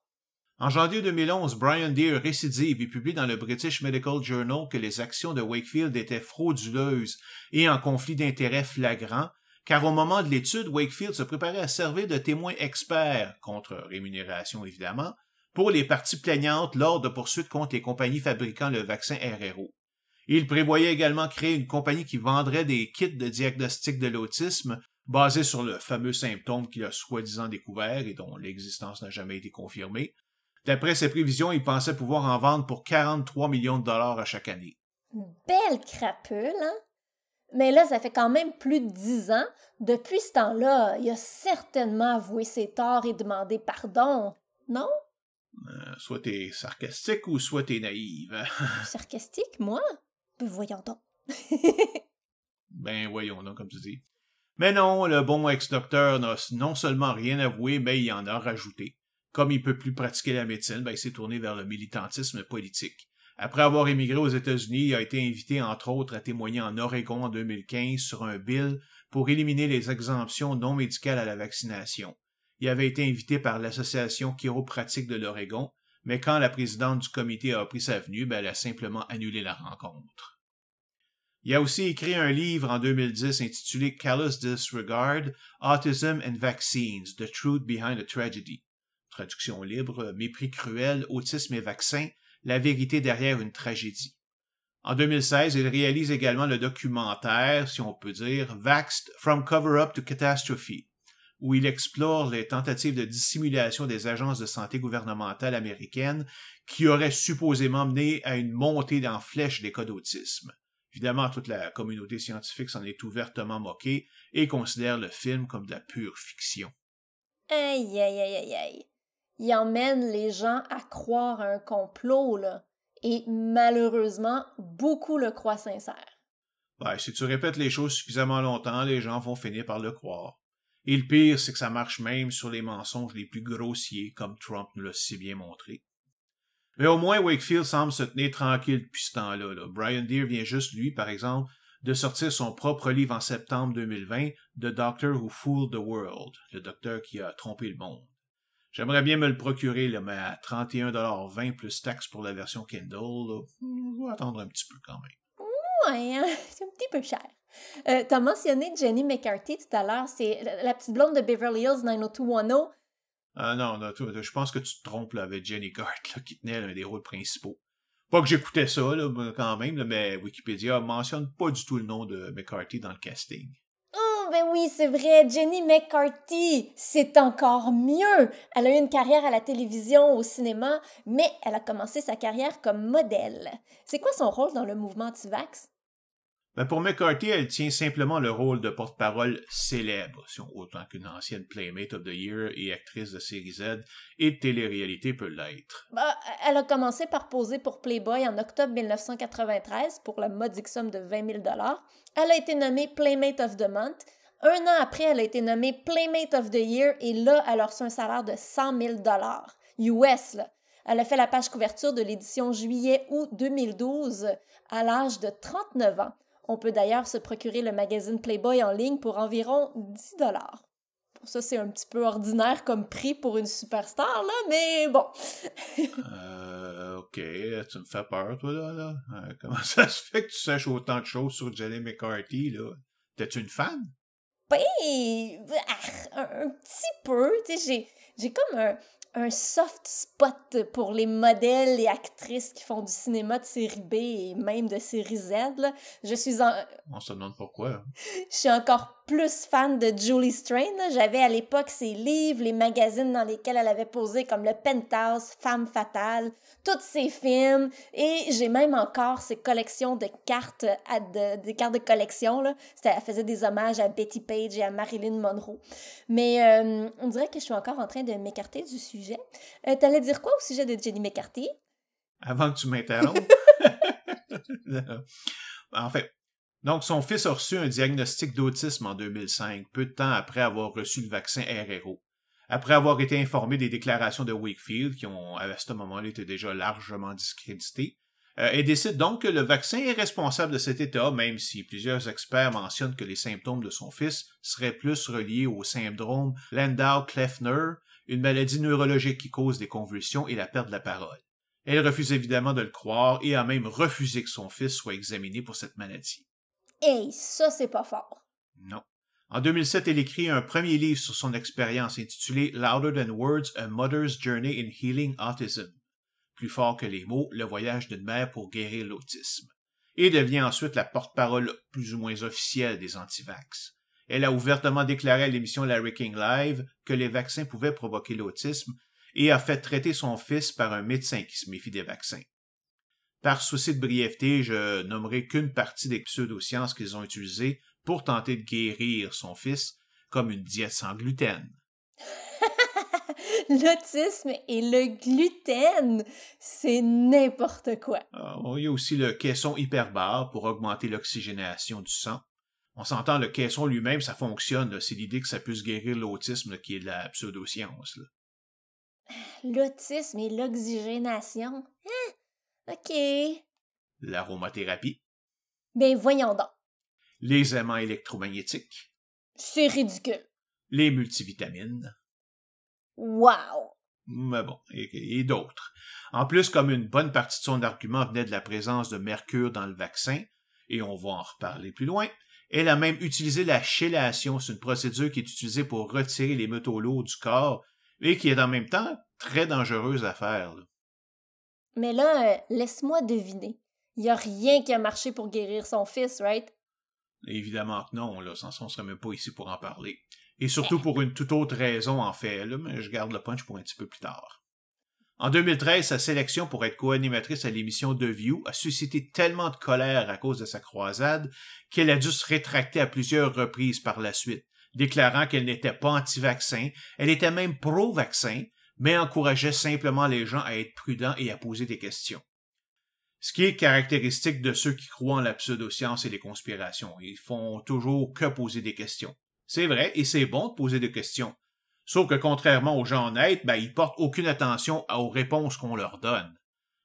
En janvier 2011, Brian Deere récidive et publie dans le British Medical Journal que les actions de Wakefield étaient frauduleuses et en conflit d'intérêts flagrant, car au moment de l'étude, Wakefield se préparait à servir de témoin expert, contre rémunération évidemment, pour les parties plaignantes lors de poursuites contre les compagnies fabriquant le vaccin RRO. Il prévoyait également créer une compagnie qui vendrait des kits de diagnostic de l'autisme basés sur le fameux symptôme qu'il a soi-disant découvert et dont l'existence n'a jamais été confirmée. D'après ses prévisions, il pensait pouvoir en vendre pour 43 millions de dollars à chaque année. Belle crapule, hein? Mais là, ça fait quand même plus de dix ans. Depuis ce temps-là, il a certainement avoué ses torts et demandé pardon, non? Euh, soit t'es sarcastique ou soit t'es naïve. sarcastique, moi? Ben, voyons donc. ben voyons donc, comme tu dis. Mais non, le bon ex-docteur n'a non seulement rien avoué, mais il en a rajouté. Comme il peut plus pratiquer la médecine, ben, il s'est tourné vers le militantisme politique. Après avoir émigré aux États-Unis, il a été invité entre autres à témoigner en Oregon en 2015 sur un bill pour éliminer les exemptions non médicales à la vaccination. Il avait été invité par l'Association chiropratique de l'Oregon, mais quand la présidente du comité a pris sa venue, ben, elle a simplement annulé la rencontre. Il a aussi écrit un livre en 2010 intitulé Callous Disregard, Autism and Vaccines, The Truth Behind a Tragedy. Traduction libre, Mépris cruel, autisme et vaccins, la vérité derrière une tragédie. En 2016, il réalise également le documentaire, si on peut dire, Vaxed from Cover-up to Catastrophe, où il explore les tentatives de dissimulation des agences de santé gouvernementales américaines qui auraient supposément mené à une montée en flèche des cas d'autisme. Évidemment, toute la communauté scientifique s'en est ouvertement moquée et considère le film comme de la pure fiction. Aïe, aïe, aïe, aïe, aïe. Il emmène les gens à croire à un complot, là. Et malheureusement, beaucoup le croient sincère. Si tu répètes les choses suffisamment longtemps, les gens vont finir par le croire. Et le pire, c'est que ça marche même sur les mensonges les plus grossiers, comme Trump nous l'a si bien montré. Mais au moins, Wakefield semble se tenir tranquille depuis ce temps-là. Là. Brian Deere vient juste, lui, par exemple, de sortir son propre livre en septembre 2020, The Doctor Who Fooled the World, le docteur qui a trompé le monde. J'aimerais bien me le procurer, là, mais à 31,20$ plus taxes pour la version Kindle, je vais attendre un petit peu quand même. Ouais, hein, c'est un petit peu cher. Euh, T'as mentionné Jenny McCarthy tout à l'heure, c'est la petite blonde de Beverly Hills 90210. Ah non, non je pense que tu te trompes là, avec Jenny Gart, qui tenait l'un des rôles principaux. Pas que j'écoutais ça, là, quand même, mais Wikipédia mentionne pas du tout le nom de McCarthy dans le casting. Ben oui, c'est vrai, Jenny McCarthy, c'est encore mieux. Elle a eu une carrière à la télévision, au cinéma, mais elle a commencé sa carrière comme modèle. C'est quoi son rôle dans le mouvement anti-vax? Ben, pour McCarthy, elle tient simplement le rôle de porte-parole célèbre, autant qu'une ancienne Playmate of the Year et actrice de série Z et de télé-réalité peut l'être. Bah, elle a commencé par poser pour Playboy en octobre 1993 pour la modique somme de 20 000 Elle a été nommée Playmate of the Month. Un an après, elle a été nommée Playmate of the Year et là, elle a reçu un salaire de 100 000 US. Elle a fait la page couverture de l'édition juillet-août 2012 à l'âge de 39 ans. On peut d'ailleurs se procurer le magazine Playboy en ligne pour environ 10 dollars. Ça, c'est un petit peu ordinaire comme prix pour une superstar, là, mais bon. euh, ok, tu me fais peur, toi, là. Euh, comment ça se fait que tu saches autant de choses sur Jenny McCarthy, là? T'es-tu une fan? Ben, un, un petit peu. Tu sais, j'ai comme un, un soft spot pour les modèles et actrices qui font du cinéma de série B et même de série Z. Je suis en... On se demande pourquoi. Je suis encore plus fan de Julie Strain. J'avais à l'époque ses livres, les magazines dans lesquels elle avait posé comme le Penthouse, Femme fatale, tous ses films et j'ai même encore ses collections de cartes, à de, des cartes de collection. Là. Elle faisait des hommages à Betty Page et à Marilyn Monroe. Mais euh, on dirait que je suis encore en train de m'écarter du sujet. Euh, T'allais dire quoi au sujet de Jenny McCarthy? Avant que tu m'interrompes. en fait, donc, son fils a reçu un diagnostic d'autisme en 2005, peu de temps après avoir reçu le vaccin RRO. Après avoir été informé des déclarations de Wakefield, qui ont à ce moment-là été déjà largement discréditées, euh, elle décide donc que le vaccin est responsable de cet état, même si plusieurs experts mentionnent que les symptômes de son fils seraient plus reliés au syndrome Landau-Kleffner, une maladie neurologique qui cause des convulsions et la perte de la parole. Elle refuse évidemment de le croire et a même refusé que son fils soit examiné pour cette maladie. Hey, ça, c'est pas fort. Non. En 2007, elle écrit un premier livre sur son expérience intitulé Louder Than Words, A Mother's Journey in Healing Autism. Plus fort que les mots, le voyage d'une mère pour guérir l'autisme. Et devient ensuite la porte-parole plus ou moins officielle des antivax. Elle a ouvertement déclaré à l'émission Larry King Live que les vaccins pouvaient provoquer l'autisme et a fait traiter son fils par un médecin qui se méfie des vaccins. Par souci de brièveté, je nommerai qu'une partie des pseudosciences qu'ils ont utilisées pour tenter de guérir son fils, comme une diète sans gluten. L'autisme et le gluten, c'est n'importe quoi. Ah, il y a aussi le caisson hyperbare pour augmenter l'oxygénation du sang. On s'entend, le caisson lui-même, ça fonctionne. C'est l'idée que ça puisse guérir l'autisme qui est de la pseudoscience. L'autisme et l'oxygénation. Hein? OK. L'aromathérapie. Ben voyons donc. Les aimants électromagnétiques. C'est ridicule. Les multivitamines. Wow! Mais bon, et, d'autres. En plus, comme une bonne partie de son argument venait de la présence de mercure dans le vaccin, et on va en reparler plus loin, elle a même utilisé la chélation, c'est une procédure qui est utilisée pour retirer les métaux lourds du corps, et qui est en même temps très dangereuse à faire. Mais là, euh, laisse-moi deviner. Il n'y a rien qui a marché pour guérir son fils, right? Évidemment que non, là, sans on serait même pas ici pour en parler. Et surtout pour une toute autre raison, en fait, là, mais je garde le punch pour un petit peu plus tard. En 2013, sa sélection pour être co-animatrice à l'émission The View a suscité tellement de colère à cause de sa croisade qu'elle a dû se rétracter à plusieurs reprises par la suite, déclarant qu'elle n'était pas anti-vaccin, elle était même pro-vaccin, mais encourageait simplement les gens à être prudents et à poser des questions. Ce qui est caractéristique de ceux qui croient en la pseudoscience et les conspirations. Ils font toujours que poser des questions. C'est vrai, et c'est bon de poser des questions. Sauf que contrairement aux gens honnêtes, ben, ils portent aucune attention aux réponses qu'on leur donne.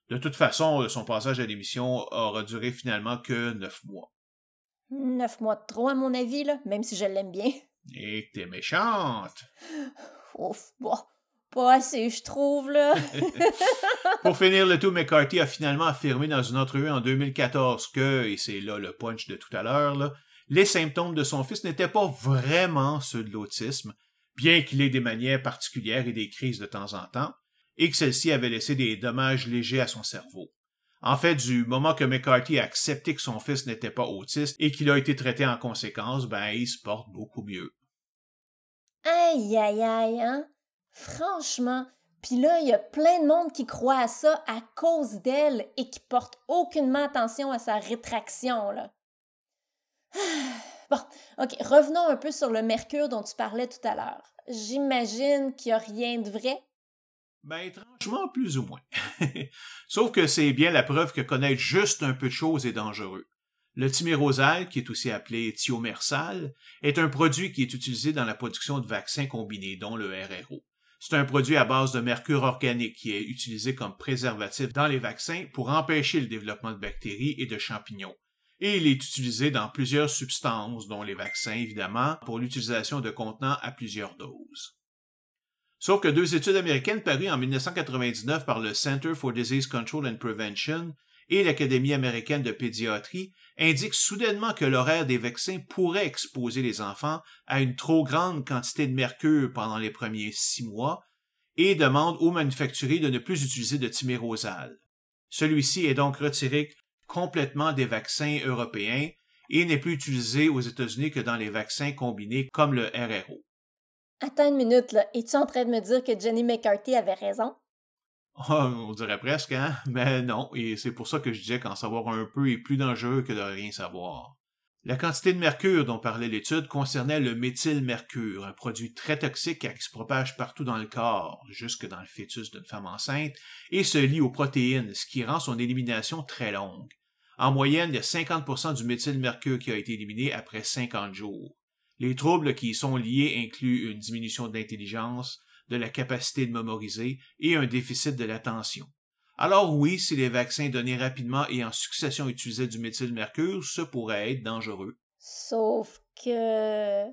De toute façon, son passage à l'émission aura duré finalement que neuf mois. Neuf mois de trop, à mon avis, là, même si je l'aime bien. Et que t'es méchante. Ouf, bon, pas assez, je trouve, là. Pour finir le tout, McCarthy a finalement affirmé dans une entrevue en 2014 que, et c'est là le punch de tout à l'heure, les symptômes de son fils n'étaient pas vraiment ceux de l'autisme, bien qu'il ait des manières particulières et des crises de temps en temps, et que celle-ci avait laissé des dommages légers à son cerveau. En fait, du moment que McCarthy a accepté que son fils n'était pas autiste et qu'il a été traité en conséquence, ben il se porte beaucoup mieux. Aïe aïe aïe, hein? Franchement, puis là, il y a plein de monde qui croit à ça à cause d'elle et qui porte aucunement attention à sa rétraction. Bon, ok, revenons un peu sur le mercure dont tu parlais tout à l'heure. J'imagine qu'il n'y a rien de vrai? Ben, étrangement, plus ou moins. Sauf que c'est bien la preuve que connaître juste un peu de choses est dangereux. Le thymérosal, qui est aussi appelé thiomersal, est un produit qui est utilisé dans la production de vaccins combinés, dont le RRO. C'est un produit à base de mercure organique qui est utilisé comme préservatif dans les vaccins pour empêcher le développement de bactéries et de champignons. Et il est utilisé dans plusieurs substances, dont les vaccins évidemment, pour l'utilisation de contenants à plusieurs doses. Sauf que deux études américaines parues en 1999 par le Center for Disease Control and Prevention et l'Académie américaine de pédiatrie indiquent soudainement que l'horaire des vaccins pourrait exposer les enfants à une trop grande quantité de mercure pendant les premiers six mois et demandent aux manufacturiers de ne plus utiliser de thymérosal. Celui-ci est donc retiré complètement des vaccins européens et n'est plus utilisé aux États-Unis que dans les vaccins combinés comme le RRO. Attends une minute, là. Es-tu en train de me dire que Jenny McCarthy avait raison? Ah, on dirait presque, hein? Mais non, et c'est pour ça que je disais qu'en savoir un peu est plus dangereux que de rien savoir. La quantité de mercure dont parlait l'étude concernait le méthylmercure, un produit très toxique qui se propage partout dans le corps, jusque dans le fœtus d'une femme enceinte, et se lie aux protéines, ce qui rend son élimination très longue. En moyenne, il y a 50% du méthylmercure qui a été éliminé après 50 jours. Les troubles qui y sont liés incluent une diminution d'intelligence, de la capacité de mémoriser et un déficit de l'attention. Alors oui, si les vaccins donnés rapidement et en succession utilisaient du méthylmercure, ce pourrait être dangereux. Sauf que...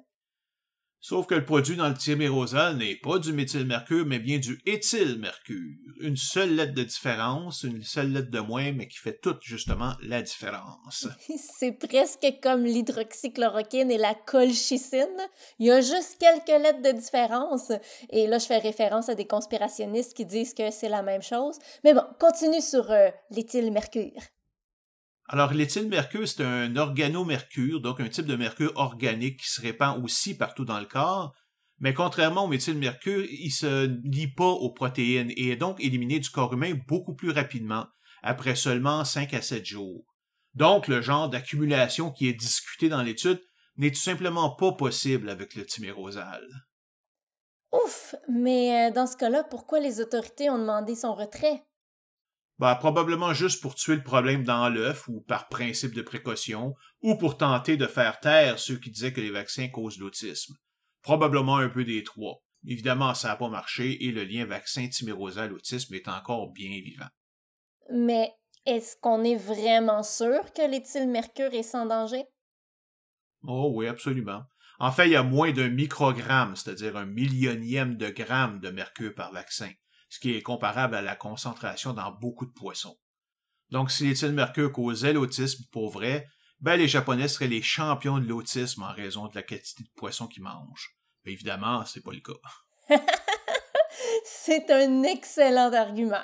Sauf que le produit dans le thymérosal n'est pas du méthylmercure, mais bien du éthylmercure. Une seule lettre de différence, une seule lettre de moins, mais qui fait toute justement la différence. C'est presque comme l'hydroxychloroquine et la colchicine. Il y a juste quelques lettres de différence. Et là, je fais référence à des conspirationnistes qui disent que c'est la même chose. Mais bon, continue sur euh, l'éthylmercure. Alors, l'éthylmercure, c'est un organomercure, donc un type de mercure organique qui se répand aussi partout dans le corps, mais contrairement au méthylmercure, il se lie pas aux protéines et est donc éliminé du corps humain beaucoup plus rapidement, après seulement 5 à 7 jours. Donc, le genre d'accumulation qui est discuté dans l'étude n'est tout simplement pas possible avec le thymérosal. Ouf, mais euh, dans ce cas-là, pourquoi les autorités ont demandé son retrait? Bah, probablement juste pour tuer le problème dans l'œuf ou par principe de précaution, ou pour tenter de faire taire ceux qui disaient que les vaccins causent l'autisme. Probablement un peu des trois. Évidemment, ça n'a pas marché et le lien vaccin timérosal autisme est encore bien vivant. Mais est-ce qu'on est vraiment sûr que l'éthylmercure est sans danger? Oh oui, absolument. En fait, il y a moins d'un microgramme, c'est-à-dire un millionième de gramme de mercure par vaccin ce qui est comparable à la concentration dans beaucoup de poissons. Donc, si l'éthylmercure causait l'autisme pour vrai, ben les Japonais seraient les champions de l'autisme en raison de la quantité de poissons qu'ils mangent. Mais évidemment, c'est pas le cas. c'est un excellent argument.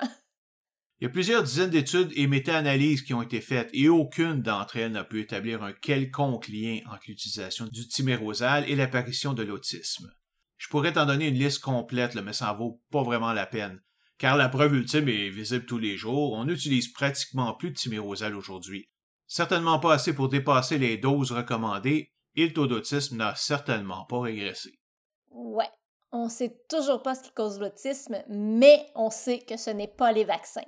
Il y a plusieurs dizaines d'études et méta-analyses qui ont été faites et aucune d'entre elles n'a pu établir un quelconque lien entre l'utilisation du timérosal et l'apparition de l'autisme. Je pourrais t'en donner une liste complète, mais ça en vaut pas vraiment la peine, car la preuve ultime est visible tous les jours, on n'utilise pratiquement plus de timérosal aujourd'hui. Certainement pas assez pour dépasser les doses recommandées, et le taux d'autisme n'a certainement pas régressé. Ouais, on sait toujours pas ce qui cause l'autisme, mais on sait que ce n'est pas les vaccins.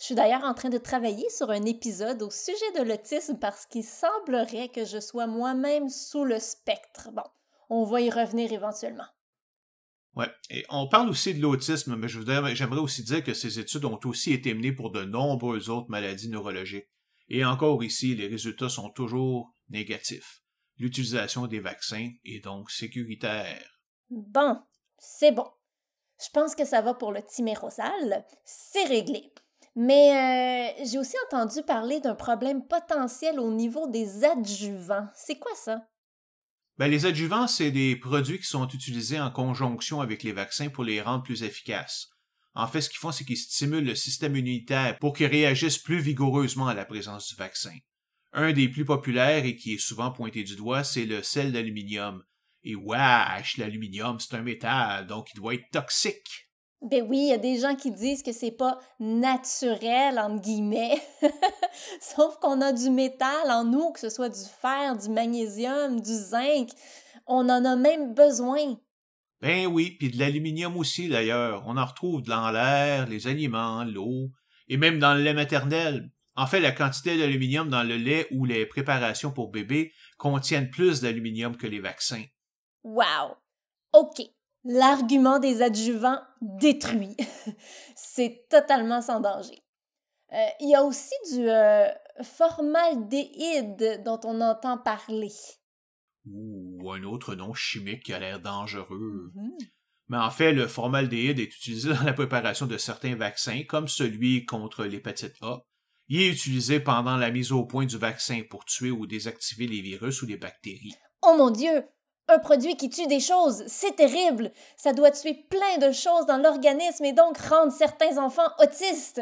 Je suis d'ailleurs en train de travailler sur un épisode au sujet de l'autisme parce qu'il semblerait que je sois moi-même sous le spectre. Bon, on va y revenir éventuellement. Ouais, et on parle aussi de l'autisme, mais j'aimerais aussi dire que ces études ont aussi été menées pour de nombreuses autres maladies neurologiques. Et encore ici, les résultats sont toujours négatifs. L'utilisation des vaccins est donc sécuritaire. Bon, c'est bon. Je pense que ça va pour le timérosal. C'est réglé. Mais euh, j'ai aussi entendu parler d'un problème potentiel au niveau des adjuvants. C'est quoi ça? Ben, les adjuvants, c'est des produits qui sont utilisés en conjonction avec les vaccins pour les rendre plus efficaces. En fait, ce qu'ils font, c'est qu'ils stimulent le système immunitaire pour qu'il réagisse plus vigoureusement à la présence du vaccin. Un des plus populaires et qui est souvent pointé du doigt, c'est le sel d'aluminium. Et wesh, l'aluminium, c'est un métal, donc il doit être toxique. Ben oui, il y a des gens qui disent que c'est pas naturel, entre guillemets. Sauf qu'on a du métal en nous, que ce soit du fer, du magnésium, du zinc. On en a même besoin. Ben oui, puis de l'aluminium aussi d'ailleurs. On en retrouve dans l'air, les aliments, l'eau, et même dans le lait maternel. En fait, la quantité d'aluminium dans le lait ou les préparations pour bébés contiennent plus d'aluminium que les vaccins. Wow! OK. L'argument des adjuvants détruit. C'est totalement sans danger. Euh, il y a aussi du euh, formaldéhyde dont on entend parler. Ou un autre nom chimique qui a l'air dangereux. Mm-hmm. Mais en fait, le formaldéhyde est utilisé dans la préparation de certains vaccins, comme celui contre l'hépatite A. Il est utilisé pendant la mise au point du vaccin pour tuer ou désactiver les virus ou les bactéries. Oh mon Dieu! Un produit qui tue des choses, c'est terrible. Ça doit tuer plein de choses dans l'organisme et donc rendre certains enfants autistes.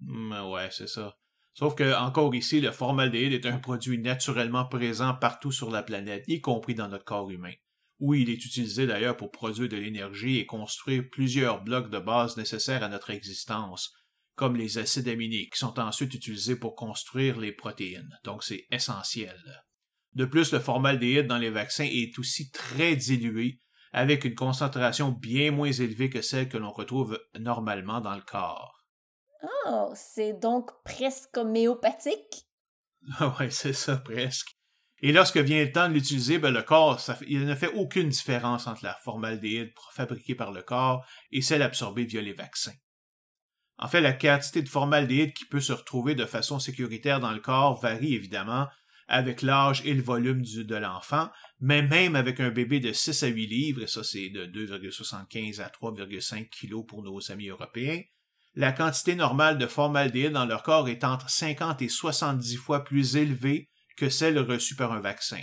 Hmm, ouais, c'est ça. Sauf que, encore ici, le formaldéhyde est un produit naturellement présent partout sur la planète, y compris dans notre corps humain, où il est utilisé d'ailleurs pour produire de l'énergie et construire plusieurs blocs de base nécessaires à notre existence, comme les acides aminés, qui sont ensuite utilisés pour construire les protéines. Donc c'est essentiel. De plus, le formaldéhyde dans les vaccins est aussi très dilué, avec une concentration bien moins élevée que celle que l'on retrouve normalement dans le corps. Oh, c'est donc presque homéopathique? oui, c'est ça, presque. Et lorsque vient le temps de l'utiliser, ben, le corps, il ne fait aucune différence entre la formaldéhyde fabriquée par le corps et celle absorbée via les vaccins. En fait, la quantité de formaldéhyde qui peut se retrouver de façon sécuritaire dans le corps varie évidemment avec l'âge et le volume de l'enfant, mais même avec un bébé de 6 à 8 livres, et ça c'est de 2,75 à 3,5 kg pour nos amis européens, la quantité normale de formaldéhyde dans leur corps est entre 50 et 70 fois plus élevée que celle reçue par un vaccin.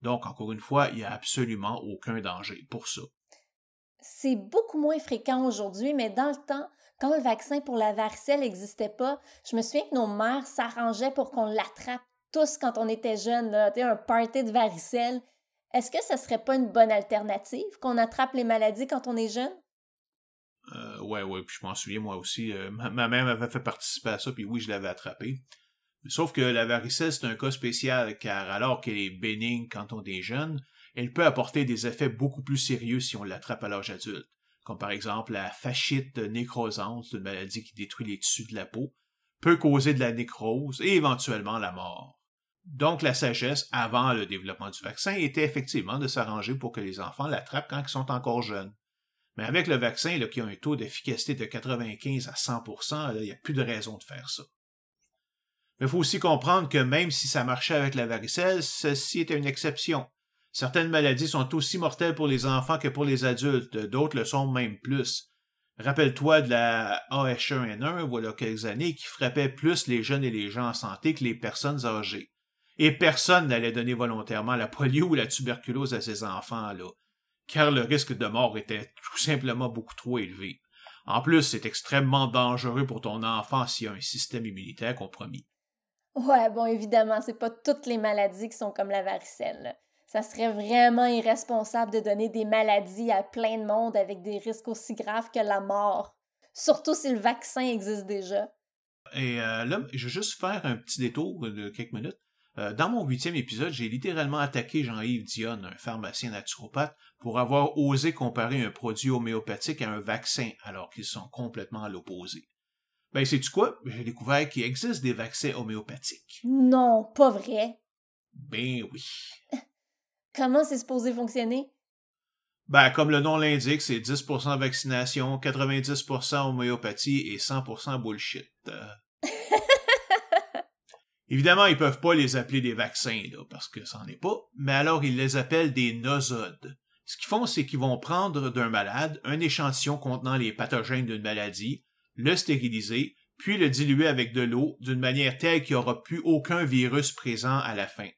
Donc, encore une fois, il n'y a absolument aucun danger pour ça. C'est beaucoup moins fréquent aujourd'hui, mais dans le temps, quand le vaccin pour la varicelle n'existait pas, je me souviens que nos mères s'arrangeaient pour qu'on l'attrape tous quand on était jeune, un party de varicelle. Est-ce que ce serait pas une bonne alternative qu'on attrape les maladies quand on est jeune? Euh, ouais, ouais, puis je m'en souviens moi aussi. Euh, ma, mère m'avait fait participer à ça, puis oui, je l'avais attrapé. Sauf que la varicelle, c'est un cas spécial, car alors qu'elle est bénigne quand on est jeune, elle peut apporter des effets beaucoup plus sérieux si on l'attrape à l'âge adulte, comme par exemple la fascite nécrosante, une maladie qui détruit les tissus de la peau, peut causer de la nécrose et éventuellement la mort. Donc, la sagesse, avant le développement du vaccin, était effectivement de s'arranger pour que les enfants l'attrapent quand ils sont encore jeunes. Mais avec le vaccin, qui a un taux d'efficacité de 95 à 100% il n'y a plus de raison de faire ça. Mais il faut aussi comprendre que même si ça marchait avec la varicelle, ceci était une exception. Certaines maladies sont aussi mortelles pour les enfants que pour les adultes, d'autres le sont même plus. Rappelle-toi de la AH1N1, voilà quelques années, qui frappait plus les jeunes et les gens en santé que les personnes âgées et personne n'allait donner volontairement la polio ou la tuberculose à ces enfants-là, car le risque de mort était tout simplement beaucoup trop élevé. En plus, c'est extrêmement dangereux pour ton enfant s'il a un système immunitaire compromis. Ouais, bon, évidemment, c'est pas toutes les maladies qui sont comme la varicelle. Ça serait vraiment irresponsable de donner des maladies à plein de monde avec des risques aussi graves que la mort. Surtout si le vaccin existe déjà. Et euh, là, je vais juste faire un petit détour de quelques minutes. Euh, dans mon huitième épisode, j'ai littéralement attaqué Jean-Yves Dionne, un pharmacien naturopathe, pour avoir osé comparer un produit homéopathique à un vaccin, alors qu'ils sont complètement à l'opposé. Ben, sais-tu quoi? J'ai découvert qu'il existe des vaccins homéopathiques. Non, pas vrai. Ben oui. Comment c'est supposé fonctionner? Ben, comme le nom l'indique, c'est 10% vaccination, 90% homéopathie et 100% bullshit. Évidemment, ils peuvent pas les appeler des vaccins, là, parce que c'en est pas, mais alors ils les appellent des nosodes. Ce qu'ils font, c'est qu'ils vont prendre d'un malade un échantillon contenant les pathogènes d'une maladie, le stériliser, puis le diluer avec de l'eau d'une manière telle qu'il n'y aura plus aucun virus présent à la fin.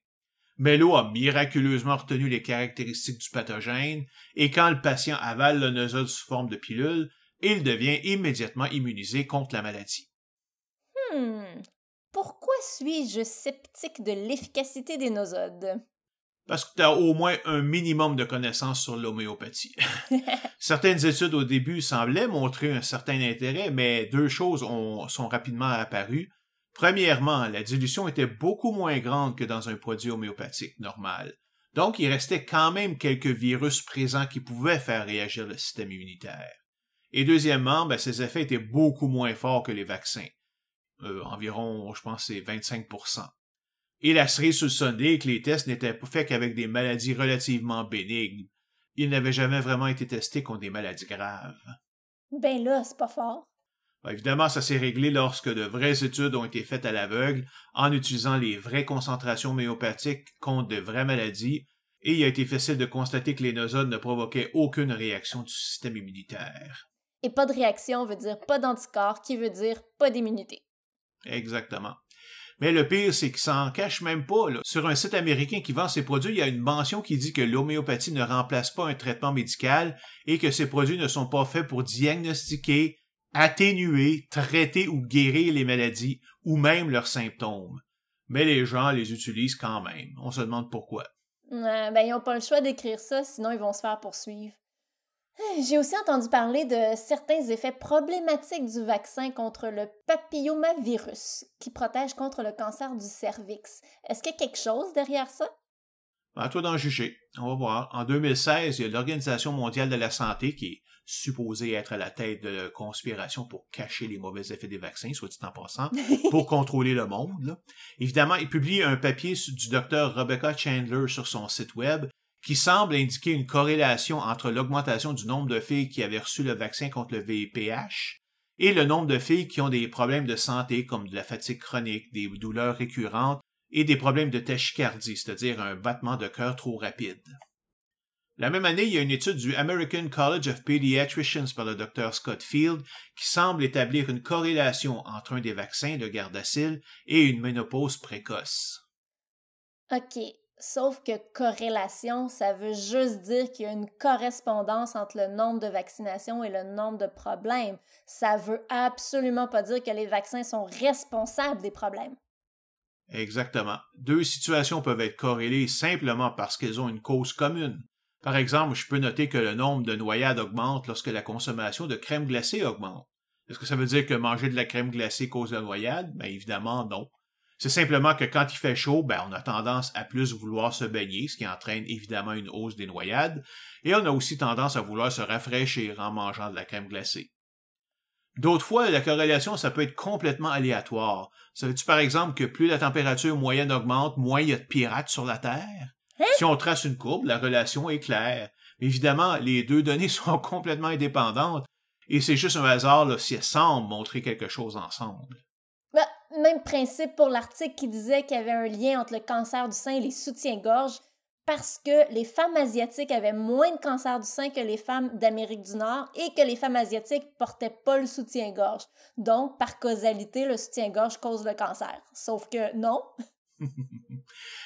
Mais l'eau a miraculeusement retenu les caractéristiques du pathogène, et quand le patient avale le nosode sous forme de pilule, il devient immédiatement immunisé contre la maladie. Hmm. Pourquoi suis-je sceptique de l'efficacité des nosodes? parce que tu as au moins un minimum de connaissances sur l'homéopathie. Certaines études au début semblaient montrer un certain intérêt, mais deux choses ont, sont rapidement apparues. Premièrement, la dilution était beaucoup moins grande que dans un produit homéopathique normal. Donc, il restait quand même quelques virus présents qui pouvaient faire réagir le système immunitaire. Et deuxièmement, ben, ces effets étaient beaucoup moins forts que les vaccins. Euh, environ, je pense, c'est 25% et la cerise sur le que les tests n'étaient faits qu'avec des maladies relativement bénignes. Ils n'avaient jamais vraiment été testés contre des maladies graves. Ben là, c'est pas fort. Ben, évidemment, ça s'est réglé lorsque de vraies études ont été faites à l'aveugle en utilisant les vraies concentrations homéopathiques contre de vraies maladies, et il a été facile de constater que les nosodes ne provoquaient aucune réaction du système immunitaire. Et pas de réaction veut dire pas d'anticorps, qui veut dire pas d'immunité. Exactement. Mais le pire, c'est qu'il s'en cache même pas. Sur un site américain qui vend ses produits, il y a une mention qui dit que l'homéopathie ne remplace pas un traitement médical et que ces produits ne sont pas faits pour diagnostiquer, atténuer, traiter ou guérir les maladies ou même leurs symptômes. Mais les gens les utilisent quand même. On se demande pourquoi. ben, ils n'ont pas le choix d'écrire ça, sinon ils vont se faire poursuivre. J'ai aussi entendu parler de certains effets problématiques du vaccin contre le papillomavirus, qui protège contre le cancer du cervix. Est-ce qu'il y a quelque chose derrière ça? À toi d'en juger. On va voir. En 2016, il y a l'Organisation mondiale de la santé qui est supposée être à la tête de conspiration pour cacher les mauvais effets des vaccins, soit dit en passant, pour contrôler le monde. Évidemment, il publie un papier du docteur Rebecca Chandler sur son site web qui semble indiquer une corrélation entre l'augmentation du nombre de filles qui avaient reçu le vaccin contre le VIPH et le nombre de filles qui ont des problèmes de santé comme de la fatigue chronique, des douleurs récurrentes et des problèmes de tachycardie, c'est-à-dire un battement de cœur trop rapide. La même année, il y a une étude du American College of Pediatricians par le Dr. Scott Field qui semble établir une corrélation entre un des vaccins, le Gardasil, et une ménopause précoce. OK, Sauf que corrélation, ça veut juste dire qu'il y a une correspondance entre le nombre de vaccinations et le nombre de problèmes. Ça veut absolument pas dire que les vaccins sont responsables des problèmes. Exactement. Deux situations peuvent être corrélées simplement parce qu'elles ont une cause commune. Par exemple, je peux noter que le nombre de noyades augmente lorsque la consommation de crème glacée augmente. Est-ce que ça veut dire que manger de la crème glacée cause la noyade? Bien évidemment non. C'est simplement que quand il fait chaud, ben, on a tendance à plus vouloir se baigner, ce qui entraîne évidemment une hausse des noyades, et on a aussi tendance à vouloir se rafraîchir en mangeant de la crème glacée. D'autres fois, la corrélation, ça peut être complètement aléatoire. Dire par exemple que plus la température moyenne augmente, moins il y a de pirates sur la Terre? Hein? Si on trace une courbe, la relation est claire. Évidemment, les deux données sont complètement indépendantes, et c'est juste un hasard si elles semblent montrer quelque chose ensemble. Même principe pour l'article qui disait qu'il y avait un lien entre le cancer du sein et les soutiens-gorge parce que les femmes asiatiques avaient moins de cancer du sein que les femmes d'Amérique du Nord et que les femmes asiatiques portaient pas le soutien-gorge. Donc, par causalité, le soutien-gorge cause le cancer. Sauf que non.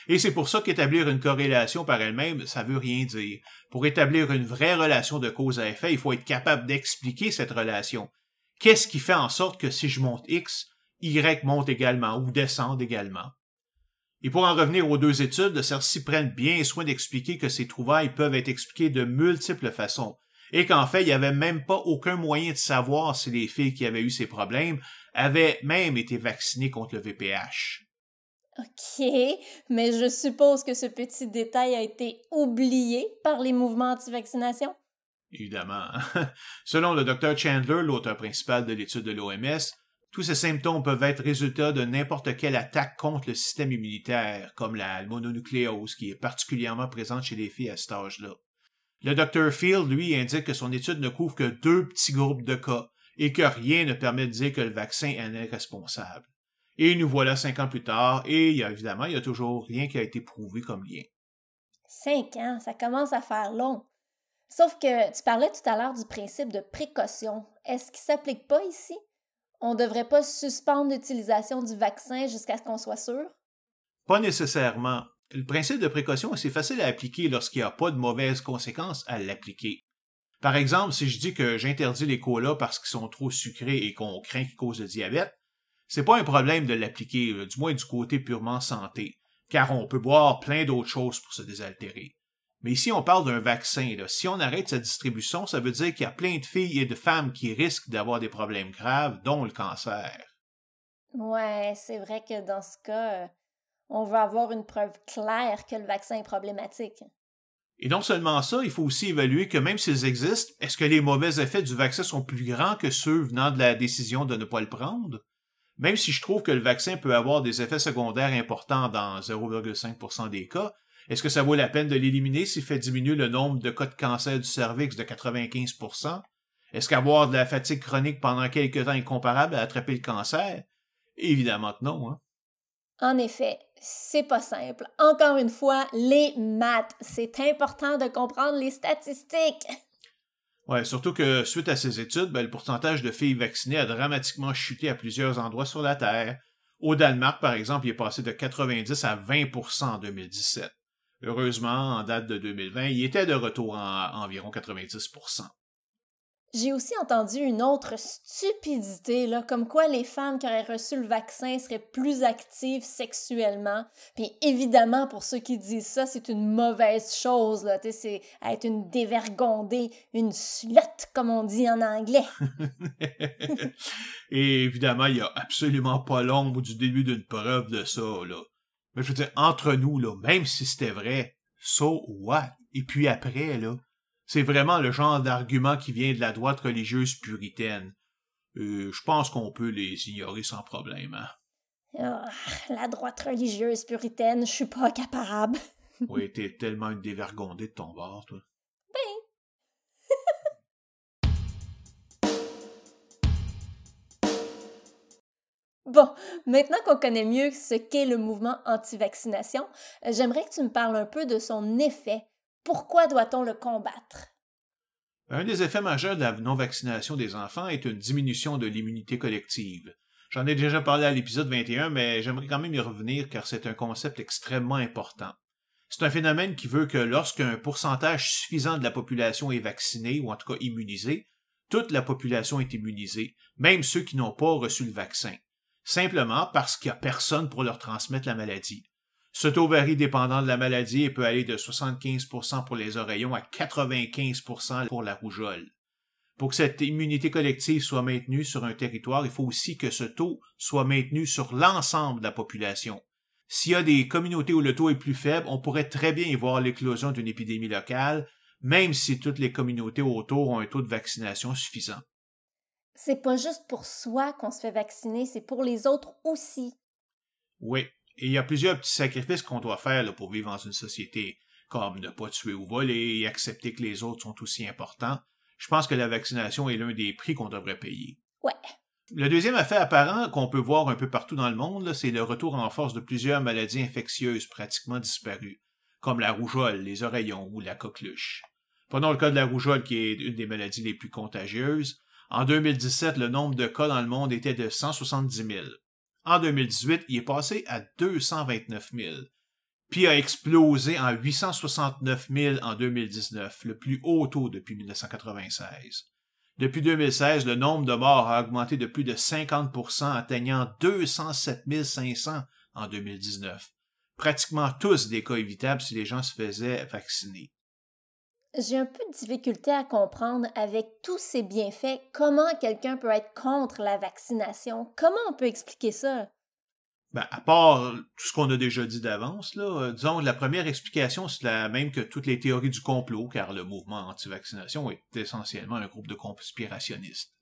Et c'est pour ça qu'établir une corrélation par elle-même, ça veut rien dire. Pour établir une vraie relation de cause à effet, il faut être capable d'expliquer cette relation. Qu'est-ce qui fait en sorte que si je monte X, Y monte également ou descend également? Et pour en revenir aux deux études, celles-ci prennent bien soin d'expliquer que ces trouvailles peuvent être expliquées de multiples façons, et qu'en fait, il n'y avait même pas aucun moyen de savoir si les filles qui avaient eu ces problèmes avaient même été vaccinées contre le VPH. OK, mais je suppose que ce petit détail a été oublié par les mouvements anti-vaccination? Évidemment. Selon le Dr. Chandler, l'auteur principal de l'étude de l'OMS, tous ces symptômes peuvent être résultats de n'importe quelle attaque contre le système immunitaire, comme la mononucléose, qui est particulièrement présente chez les filles à cet âge-là. Le Dr. Field, lui, indique que son étude ne couvre que deux petits groupes de cas et que rien ne permet de dire que le vaccin en est responsable. Et nous voilà cinq ans plus tard, et évidemment, il n'y a toujours rien qui a été prouvé comme lien. Cinq ans, ça commence à faire long. Sauf que tu parlais tout à l'heure du principe de précaution. Est-ce qu'il s'applique pas ici? On ne devrait pas suspendre l'utilisation du vaccin jusqu'à ce qu'on soit sûr? Pas nécessairement. Le principe de précaution, c'est facile à appliquer lorsqu'il n'y a pas de mauvaises conséquences à l'appliquer. Par exemple, si je dis que j'interdis les colas parce qu'ils sont trop sucrés et qu'on craint qu'ils causent le diabète, c'est pas un problème de l'appliquer, euh, du moins du côté purement santé, car on peut boire plein d'autres choses pour se désaltérer. Mais ici, on parle d'un vaccin. Si on arrête sa distribution, ça veut dire qu'il y a plein de filles et de femmes qui risquent d'avoir des problèmes graves, dont le cancer. Ouais, c'est vrai que dans ce cas, euh, on veut avoir une preuve claire que le vaccin est problématique. Et non seulement ça, il faut aussi évaluer que même s'ils existent, est-ce que les mauvais effets du vaccin sont plus grands que ceux venant de la décision de ne pas le prendre? Même si je trouve que le vaccin peut avoir des effets secondaires importants dans 0,5% des cas, est-ce que ça vaut la peine de l'éliminer s'il fait diminuer le nombre de cas de cancer du cervix de 95% Est-ce qu'avoir de la fatigue chronique pendant quelques temps est comparable à attraper le cancer? Évidemment que non. Hein? En effet, c'est pas simple. Encore une fois, les maths. C'est important de comprendre les statistiques. Ouais, surtout que suite à ces études, ben, le pourcentage de filles vaccinées a dramatiquement chuté à plusieurs endroits sur la Terre. Au Danemark, par exemple, il est passé de 90 à 20% en 2017. Heureusement, en date de 2020, il était de retour à environ 90% j'ai aussi entendu une autre stupidité, là, comme quoi les femmes qui auraient reçu le vaccin seraient plus actives sexuellement. Puis évidemment, pour ceux qui disent ça, c'est une mauvaise chose, là. C'est être une dévergondée, une slut, comme on dit en anglais. Et évidemment, il n'y a absolument pas l'ombre du début d'une preuve de ça, là. Mais je veux dire, entre nous, là, même si c'était vrai, so what? Et puis après, là, c'est vraiment le genre d'argument qui vient de la droite religieuse puritaine. Euh, je pense qu'on peut les ignorer sans problème. Hein? Ah, la droite religieuse puritaine, je suis pas capable. oui, t'es tellement une dévergondée de ton bord, toi. Bon, maintenant qu'on connaît mieux ce qu'est le mouvement anti-vaccination, euh, j'aimerais que tu me parles un peu de son effet. Pourquoi doit-on le combattre? Un des effets majeurs de la non-vaccination des enfants est une diminution de l'immunité collective. J'en ai déjà parlé à l'épisode 21, mais j'aimerais quand même y revenir car c'est un concept extrêmement important. C'est un phénomène qui veut que lorsqu'un pourcentage suffisant de la population est vacciné, ou en tout cas immunisé, toute la population est immunisée, même ceux qui n'ont pas reçu le vaccin simplement parce qu'il n'y a personne pour leur transmettre la maladie. Ce taux varie dépendant de la maladie et peut aller de 75% pour les oreillons à 95% pour la rougeole. Pour que cette immunité collective soit maintenue sur un territoire, il faut aussi que ce taux soit maintenu sur l'ensemble de la population. S'il y a des communautés où le taux est plus faible, on pourrait très bien y voir l'éclosion d'une épidémie locale, même si toutes les communautés autour ont un taux de vaccination suffisant. C'est pas juste pour soi qu'on se fait vacciner, c'est pour les autres aussi. Oui, et il y a plusieurs petits sacrifices qu'on doit faire pour vivre dans une société, comme ne pas tuer ou voler et accepter que les autres sont aussi importants. Je pense que la vaccination est l'un des prix qu'on devrait payer. Ouais. Le deuxième effet apparent qu'on peut voir un peu partout dans le monde, c'est le retour en force de plusieurs maladies infectieuses pratiquement disparues, comme la rougeole, les oreillons ou la coqueluche. Prenons le cas de la rougeole qui est une des maladies les plus contagieuses. En 2017, le nombre de cas dans le monde était de 170 000. En 2018, il est passé à 229 000. puis a explosé en 869 000 en 2019, le plus haut taux depuis 1996. Depuis 2016, le nombre de morts a augmenté de plus de 50% atteignant 207 500 en 2019. Pratiquement tous des cas évitables si les gens se faisaient vacciner. J'ai un peu de difficulté à comprendre avec tous ces bienfaits comment quelqu'un peut être contre la vaccination. Comment on peut expliquer ça? Ben, à part tout ce qu'on a déjà dit d'avance, là, euh, disons la première explication, c'est la même que toutes les théories du complot, car le mouvement anti-vaccination est essentiellement un groupe de conspirationnistes.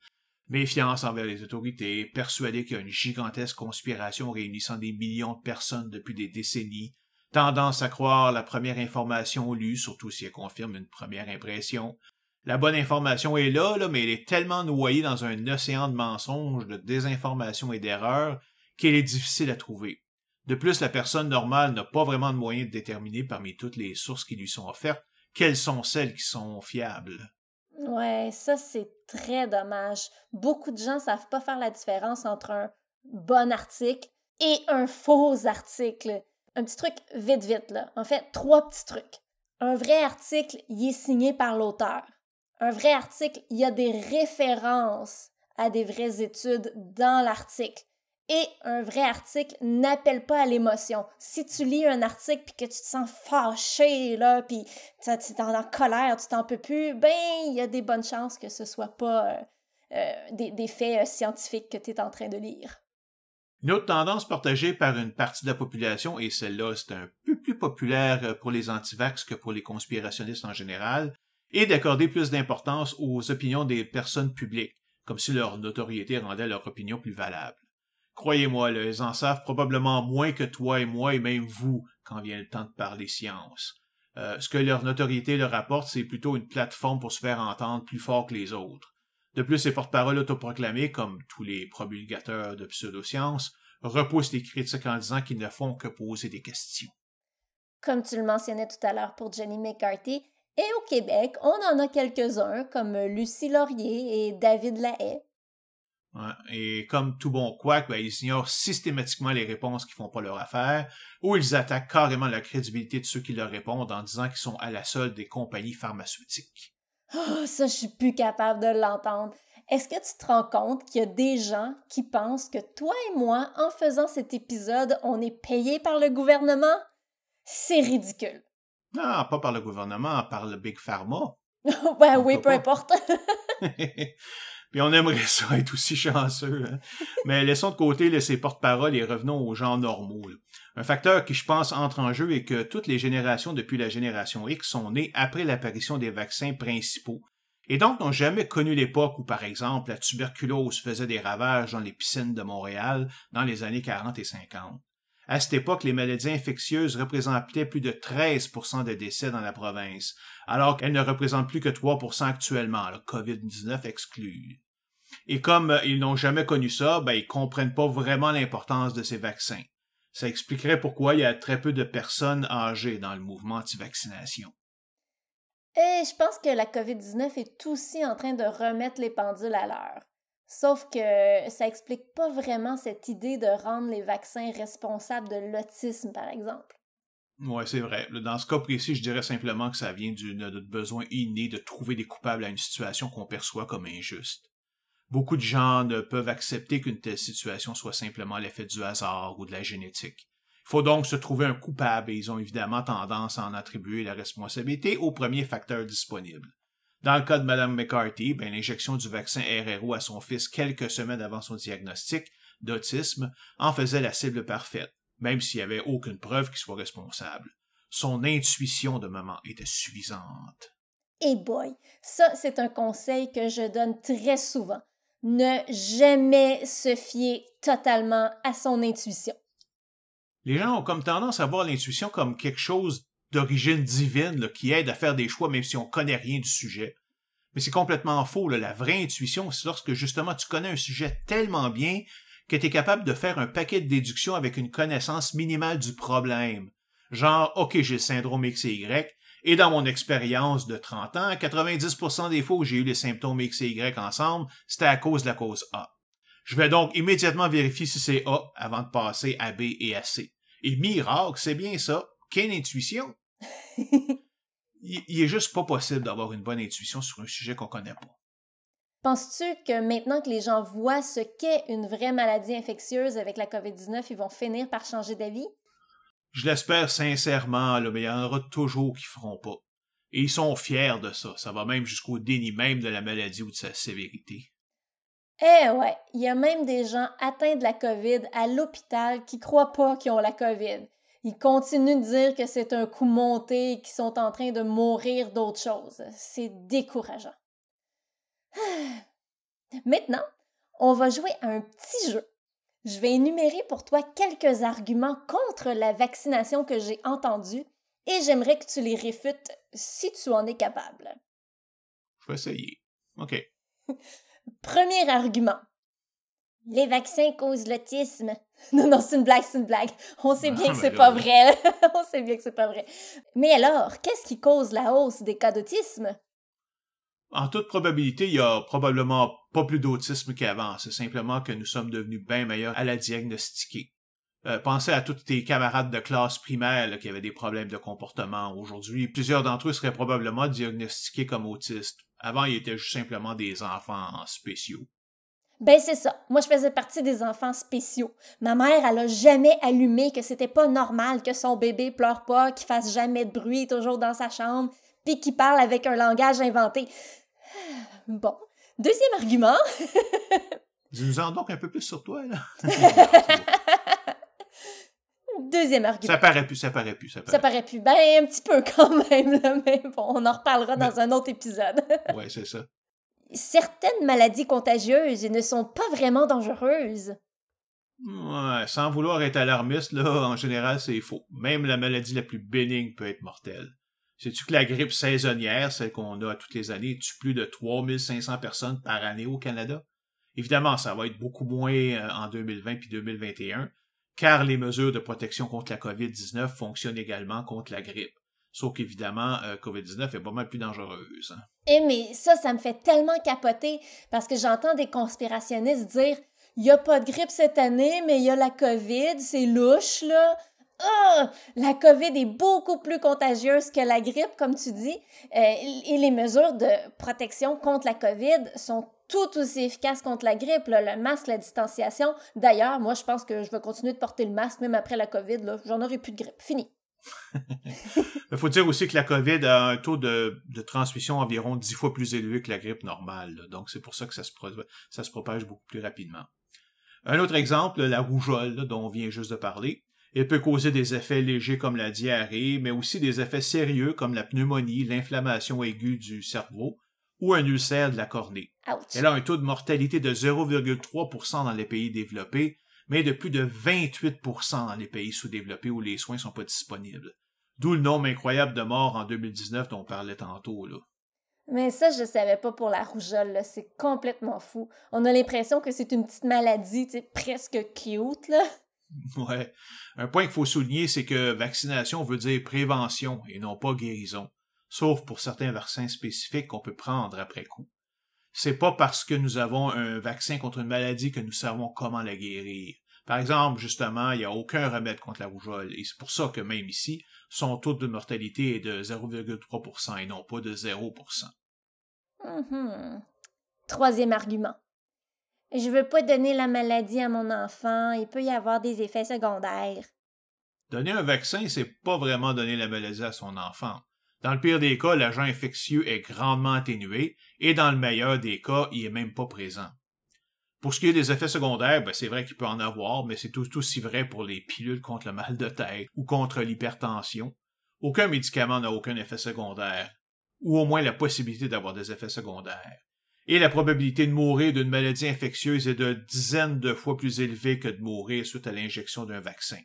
Méfiance envers les autorités, persuadés qu'il y a une gigantesque conspiration réunissant des millions de personnes depuis des décennies, tendance à croire la première information lue, surtout si elle confirme une première impression. La bonne information est là, mais elle est tellement noyée dans un océan de mensonges, de désinformation et d'erreurs qu'elle est difficile à trouver. De plus, la personne normale n'a pas vraiment de moyen de déterminer parmi toutes les sources qui lui sont offertes quelles sont celles qui sont fiables. Ouais, ça c'est très dommage. Beaucoup de gens savent pas faire la différence entre un bon article et un faux article. Un petit truc vite vite là. En fait, trois petits trucs. Un vrai article, il est signé par l'auteur. Un vrai article, il y a des références à des vraies études dans l'article. Et un vrai article n'appelle pas à l'émotion. Si tu lis un article puis que tu te sens fâché, là, puis tu es en colère, tu t'en peux plus, ben, il y a des bonnes chances que ce soit pas euh, euh, des, faits euh, scientifiques que tu es en train de lire. Une autre tendance partagée par une partie de la population, et celle-là c'est un peu plus populaire pour les antivax que pour les conspirationnistes en général, est d'accorder plus d'importance aux opinions des personnes publiques, comme si leur notoriété rendait leur opinion plus valable. Croyez-moi, ils en savent probablement moins que toi et moi et même vous quand vient le temps de parler science. Euh, ce que leur notoriété leur apporte, c'est plutôt une plateforme pour se faire entendre plus fort que les autres. De plus, ces porte-paroles autoproclamés, comme tous les promulgateurs de pseudosciences, repoussent les critiques en disant qu'ils ne font que poser des questions. Comme tu le mentionnais tout à l'heure pour Jenny McCarthy, et au Québec, on en a quelques-uns comme Lucie Laurier et David Lahaye. Et comme tout bon quack, ben, ils ignorent systématiquement les réponses qui font pas leur affaire, ou ils attaquent carrément la crédibilité de ceux qui leur répondent en disant qu'ils sont à la solde des compagnies pharmaceutiques. Oh, ça, je suis plus capable de l'entendre. Est-ce que tu te rends compte qu'il y a des gens qui pensent que toi et moi, en faisant cet épisode, on est payé par le gouvernement? C'est ridicule. Non, pas par le gouvernement, par le Big Pharma. ben oui, peu importe. Puis on aimerait ça être aussi chanceux. Hein. Mais laissons de côté ces porte-paroles et revenons aux gens normaux. Un facteur qui, je pense, entre en jeu est que toutes les générations depuis la génération X sont nées après l'apparition des vaccins principaux, et donc n'ont jamais connu l'époque où, par exemple, la tuberculose faisait des ravages dans les piscines de Montréal dans les années 40 et 50. À cette époque, les maladies infectieuses représentaient plus de 13% des décès dans la province, alors qu'elles ne représentent plus que 3% actuellement, le COVID-19 exclu. Et comme euh, ils n'ont jamais connu ça, ben, ils comprennent pas vraiment l'importance de ces vaccins. Ça expliquerait pourquoi il y a très peu de personnes âgées dans le mouvement anti-vaccination. Et je pense que la COVID-19 est aussi en train de remettre les pendules à l'heure. Sauf que ça explique pas vraiment cette idée de rendre les vaccins responsables de l'autisme, par exemple. Oui, c'est vrai. Dans ce cas précis, je dirais simplement que ça vient du besoin inné de trouver des coupables à une situation qu'on perçoit comme injuste. Beaucoup de gens ne peuvent accepter qu'une telle situation soit simplement l'effet du hasard ou de la génétique. Il faut donc se trouver un coupable et ils ont évidemment tendance à en attribuer la responsabilité au premier facteur disponible. Dans le cas de Mme McCarthy, ben, l'injection du vaccin RRO à son fils quelques semaines avant son diagnostic d'autisme en faisait la cible parfaite, même s'il n'y avait aucune preuve qu'il soit responsable. Son intuition de maman était suffisante. Et boy, ça c'est un conseil que je donne très souvent ne jamais se fier totalement à son intuition. Les gens ont comme tendance à voir l'intuition comme quelque chose d'origine divine qui aide à faire des choix même si on connaît rien du sujet. Mais c'est complètement faux. La vraie intuition, c'est lorsque justement tu connais un sujet tellement bien que tu es capable de faire un paquet de déductions avec une connaissance minimale du problème. Genre, OK, j'ai le syndrome X et Y, et dans mon expérience de 30 ans, 90% des fois où j'ai eu les symptômes X et Y ensemble, c'était à cause de la cause A. Je vais donc immédiatement vérifier si c'est A avant de passer à B et à C. Et miracle, c'est bien ça. aucune intuition? il, est juste pas possible d'avoir une bonne intuition sur un sujet qu'on connaît pas. Penses-tu que maintenant que les gens voient ce qu'est une vraie maladie infectieuse avec la COVID-19, ils vont finir par changer d'avis? Je l'espère sincèrement, mais il y en aura toujours qui feront pas. Et ils sont fiers de ça. Ça va même jusqu'au déni même de la maladie ou de sa sévérité. Eh ouais, il y a même des gens atteints de la COVID à l'hôpital qui croient pas qu'ils ont la COVID. Ils continuent de dire que c'est un coup monté et qu'ils sont en train de mourir d'autre chose. C'est décourageant. Maintenant, on va jouer à un petit jeu. Je vais énumérer pour toi quelques arguments contre la vaccination que j'ai entendus et j'aimerais que tu les réfutes si tu en es capable. Je vais essayer. OK. Premier argument. Les vaccins causent l'autisme. Non, non, c'est une blague, c'est une blague. On sait bien que c'est pas vrai. On sait bien que c'est pas vrai. Mais alors, qu'est-ce qui cause la hausse des cas d'autisme? En toute probabilité, il y a probablement pas plus d'autisme qu'avant. C'est simplement que nous sommes devenus bien meilleurs à la diagnostiquer. Euh, pensez à tous tes camarades de classe primaire qui avaient des problèmes de comportement. Aujourd'hui, plusieurs d'entre eux seraient probablement diagnostiqués comme autistes. Avant, ils étaient juste simplement des enfants spéciaux. Ben c'est ça. Moi, je faisais partie des enfants spéciaux. Ma mère, elle a jamais allumé que c'était pas normal que son bébé pleure pas, qu'il fasse jamais de bruit, toujours dans sa chambre, puis qu'il parle avec un langage inventé. Bon. Deuxième argument. Dis-nous-en donc un peu plus sur toi, là? Deuxième argument. Ça paraît plus, ça paraît plus, ça paraît. Ça paraît plus. Ben, un petit peu quand même, là, mais bon, on en reparlera dans un autre épisode. ouais, c'est ça certaines maladies contagieuses ne sont pas vraiment dangereuses. Ouais, sans vouloir être alarmiste, là, en général, c'est faux. Même la maladie la plus bénigne peut être mortelle. Sais-tu que la grippe saisonnière, celle qu'on a toutes les années, tue plus de 3500 personnes par année au Canada? Évidemment, ça va être beaucoup moins euh, en 2020 puis 2021, car les mesures de protection contre la COVID-19 fonctionnent également contre la grippe. Sauf qu'évidemment, euh, COVID-19 est pas mal plus dangereuse. Hein. Eh, mais ça, ça me fait tellement capoter parce que j'entends des conspirationnistes dire il n'y a pas de grippe cette année, mais il y a la COVID, c'est louche, là. Ah! La COVID est beaucoup plus contagieuse que la grippe, comme tu dis, euh, et les mesures de protection contre la COVID sont tout aussi efficaces contre la grippe, le masque, la distanciation. D'ailleurs, moi, je pense que je vais continuer de porter le masque même après la COVID. J'en aurai plus de grippe. Fini. Il faut dire aussi que la COVID a un taux de, transmission environ dix fois plus élevé que la grippe normale. Donc, c'est pour ça que ça se propage beaucoup plus rapidement. Un autre exemple, la rougeole, dont on vient juste de parler. Elle peut causer des effets légers comme la diarrhée, mais aussi des effets sérieux comme la pneumonie, l'inflammation aiguë du cerveau ou un ulcère de la cornée. Elle a un taux de mortalité de 0,3% dans les pays développés mais de plus de 28% dans les pays sous-développés où les soins sont pas disponibles. D'où le nombre incroyable de morts en 2019 dont on parlait tantôt, là. Mais ça, je savais pas pour la rougeole, C'est complètement fou. On a l'impression que c'est une petite maladie, presque cute, là. Ouais. Un point qu'il faut souligner, c'est que vaccination veut dire prévention et non pas guérison. Sauf pour certains vaccins spécifiques qu'on peut prendre après coup c'est pas parce que nous avons un vaccin contre une maladie que nous savons comment la guérir. Par exemple, justement, il n'y a aucun remède contre la rougeole, et c'est pour ça que même ici, son taux de mortalité est de 0,3% et non pas de 0%. Mm-hmm. Troisième argument. Je veux pas donner la maladie à mon enfant, il peut y avoir des effets secondaires. Donner un vaccin, c'est pas vraiment donner la maladie à son enfant. Dans le pire des cas, l'agent infectieux est grandement atténué et dans le meilleur des cas, il est même pas présent. Pour ce qui est des effets secondaires, ben c'est vrai qu'il peut en avoir, mais c'est tout aussi vrai pour les pilules contre le mal de tête ou contre l'hypertension. Aucun médicament n'a aucun effet secondaire, ou au moins la possibilité d'avoir des effets secondaires. Et la probabilité de mourir d'une maladie infectieuse est de dizaines de fois plus élevée que de mourir suite à l'injection d'un vaccin.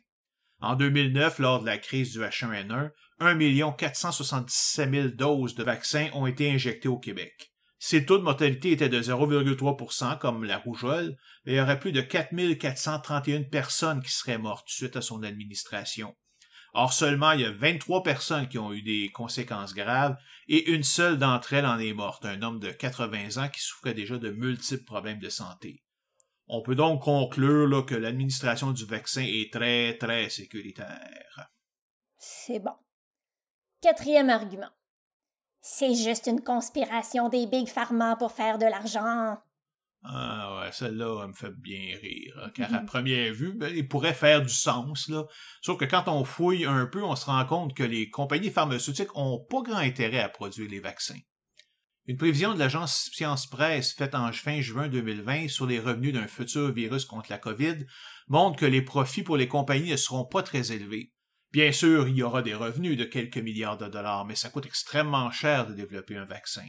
En 2009, lors de la crise du H1N1, 1 477 000 doses de vaccins ont été injectées au Québec. Si le taux de mortalité était de 0,3% comme la rougeole, il y aurait plus de 4 431 personnes qui seraient mortes suite à son administration. Or seulement il y a 23 personnes qui ont eu des conséquences graves et une seule d'entre elles en est morte, un homme de 80 ans qui souffrait déjà de multiples problèmes de santé. On peut donc conclure que l'administration du vaccin est très très sécuritaire. C'est bon. Quatrième argument. C'est juste une conspiration des Big Pharma pour faire de l'argent. Ah ouais, celle-là, elle me fait bien rire. Hein, car à première vue, ben, il pourrait faire du sens, là. Sauf que quand on fouille un peu, on se rend compte que les compagnies pharmaceutiques ont pas grand intérêt à produire les vaccins. Une prévision de l'agence Science Presse faite en fin juin 2020 sur les revenus d'un futur virus contre la COVID montre que les profits pour les compagnies ne seront pas très élevés. Bien sûr, il y aura des revenus de quelques milliards de dollars, mais ça coûte extrêmement cher de développer un vaccin.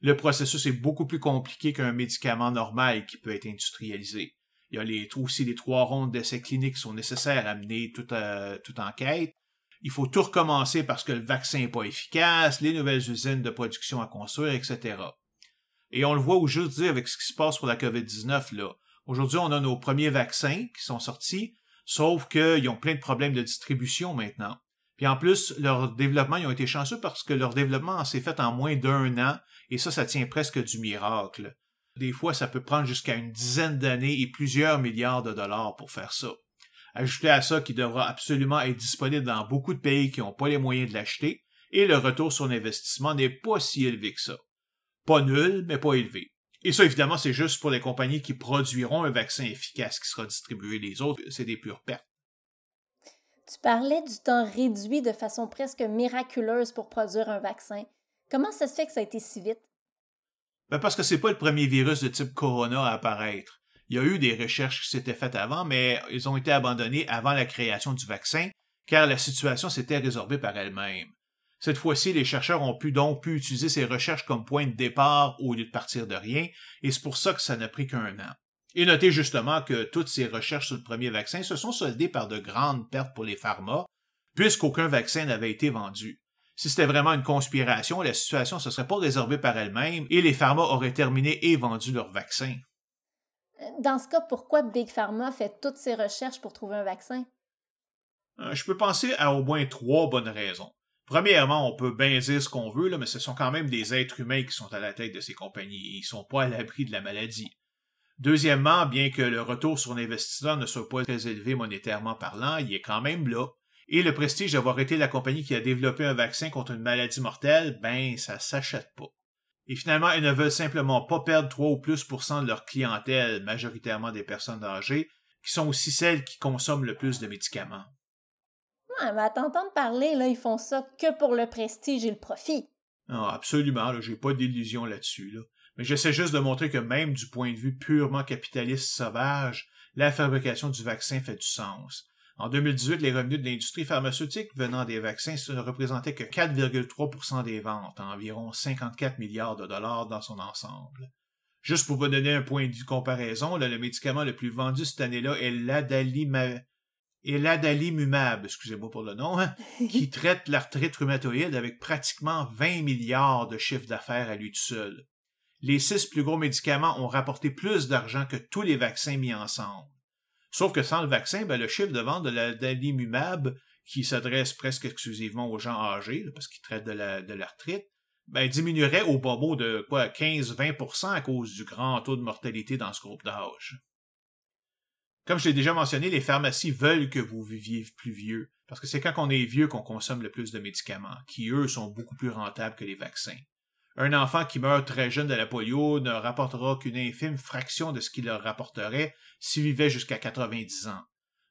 Le processus est beaucoup plus compliqué qu'un médicament normal qui peut être industrialisé. Il y a les, aussi les trois rondes d'essais cliniques qui sont nécessaires à mener toute, euh, toute enquête. Il faut tout recommencer parce que le vaccin n'est pas efficace, les nouvelles usines de production à construire, etc. Et on le voit aujourd'hui avec ce qui se passe pour la COVID-19, là. Aujourd'hui, on a nos premiers vaccins qui sont sortis, sauf qu'ils ont plein de problèmes de distribution maintenant. Puis en plus, leur développement, ils ont été chanceux parce que leur développement s'est fait en moins d'un an, et ça, ça tient presque du miracle. Des fois, ça peut prendre jusqu'à une dizaine d'années et plusieurs milliards de dollars pour faire ça. Ajoutez à ça qu'il devra absolument être disponible dans beaucoup de pays qui n'ont pas les moyens de l'acheter, et le retour sur l'investissement n'est pas si élevé que ça. Pas nul, mais pas élevé. Et ça, évidemment, c'est juste pour les compagnies qui produiront un vaccin efficace qui sera distribué. Les autres, c'est des pures pertes. Tu parlais du temps réduit de façon presque miraculeuse pour produire un vaccin. Comment ça se fait que ça a été si vite? Ben parce que c'est pas le premier virus de type corona à apparaître. Il y a eu des recherches qui s'étaient faites avant, mais ils ont été abandonnées avant la création du vaccin, car la situation s'était résorbée par elle-même. Cette fois-ci, les chercheurs ont pu donc pu utiliser ces recherches comme point de départ au lieu de partir de rien, et c'est pour ça que ça n'a pris qu'un an. Et notez justement que toutes ces recherches sur le premier vaccin se sont soldées par de grandes pertes pour les pharma, puisqu'aucun vaccin n'avait été vendu. Si c'était vraiment une conspiration, la situation ne se serait pas résorbée par elle-même et les pharma auraient terminé et vendu leur vaccin. Dans ce cas, pourquoi Big Pharma fait toutes ces recherches pour trouver un vaccin? Euh, je peux penser à au moins trois bonnes raisons. Premièrement, on peut bien dire ce qu'on veut, là, mais ce sont quand même des êtres humains qui sont à la tête de ces compagnies et ils sont pas à l'abri de la maladie. Deuxièmement, bien que le retour sur l'investisseur ne soit pas très élevé monétairement parlant, il est quand même là. Et le prestige d'avoir été la compagnie qui a développé un vaccin contre une maladie mortelle, ben, ça s'achète pas. Et finalement, ils ne veulent simplement pas perdre 3 ou plus de leur clientèle, majoritairement des personnes âgées, qui sont aussi celles qui consomment le plus de médicaments. Ouais, mais à t'entendre parler, là, ils font ça que pour le prestige et le profit. Non, absolument, j'ai pas d'illusion là-dessus. Là mais j'essaie juste de montrer que même du point de vue purement capitaliste sauvage, la fabrication du vaccin fait du sens. En 2018, les revenus de l'industrie pharmaceutique venant des vaccins ne représentaient que 4,3% des ventes, environ 54 milliards de dollars dans son ensemble. Juste pour vous donner un point de comparaison, le médicament le plus vendu cette année-là est l'adalimumab, excusez-moi pour le nom, hein, qui traite l'arthrite rhumatoïde avec pratiquement 20 milliards de chiffres d'affaires à lui tout seul les six plus gros médicaments ont rapporté plus d'argent que tous les vaccins mis ensemble. Sauf que sans le vaccin, ben, le chiffre de vente de la qui s'adresse presque exclusivement aux gens âgés, parce qu'ils traitent de l'arthrite, ben, diminuerait au bobo de quoi 15-20% à cause du grand taux de mortalité dans ce groupe d'âge. Comme je l'ai déjà mentionné, les pharmacies veulent que vous viviez plus vieux, parce que c'est quand on est vieux qu'on consomme le plus de médicaments, qui eux sont beaucoup plus rentables que les vaccins. Un enfant qui meurt très jeune de la polio ne rapportera qu'une infime fraction de ce qu'il leur rapporterait s'il vivait jusqu'à 90 ans.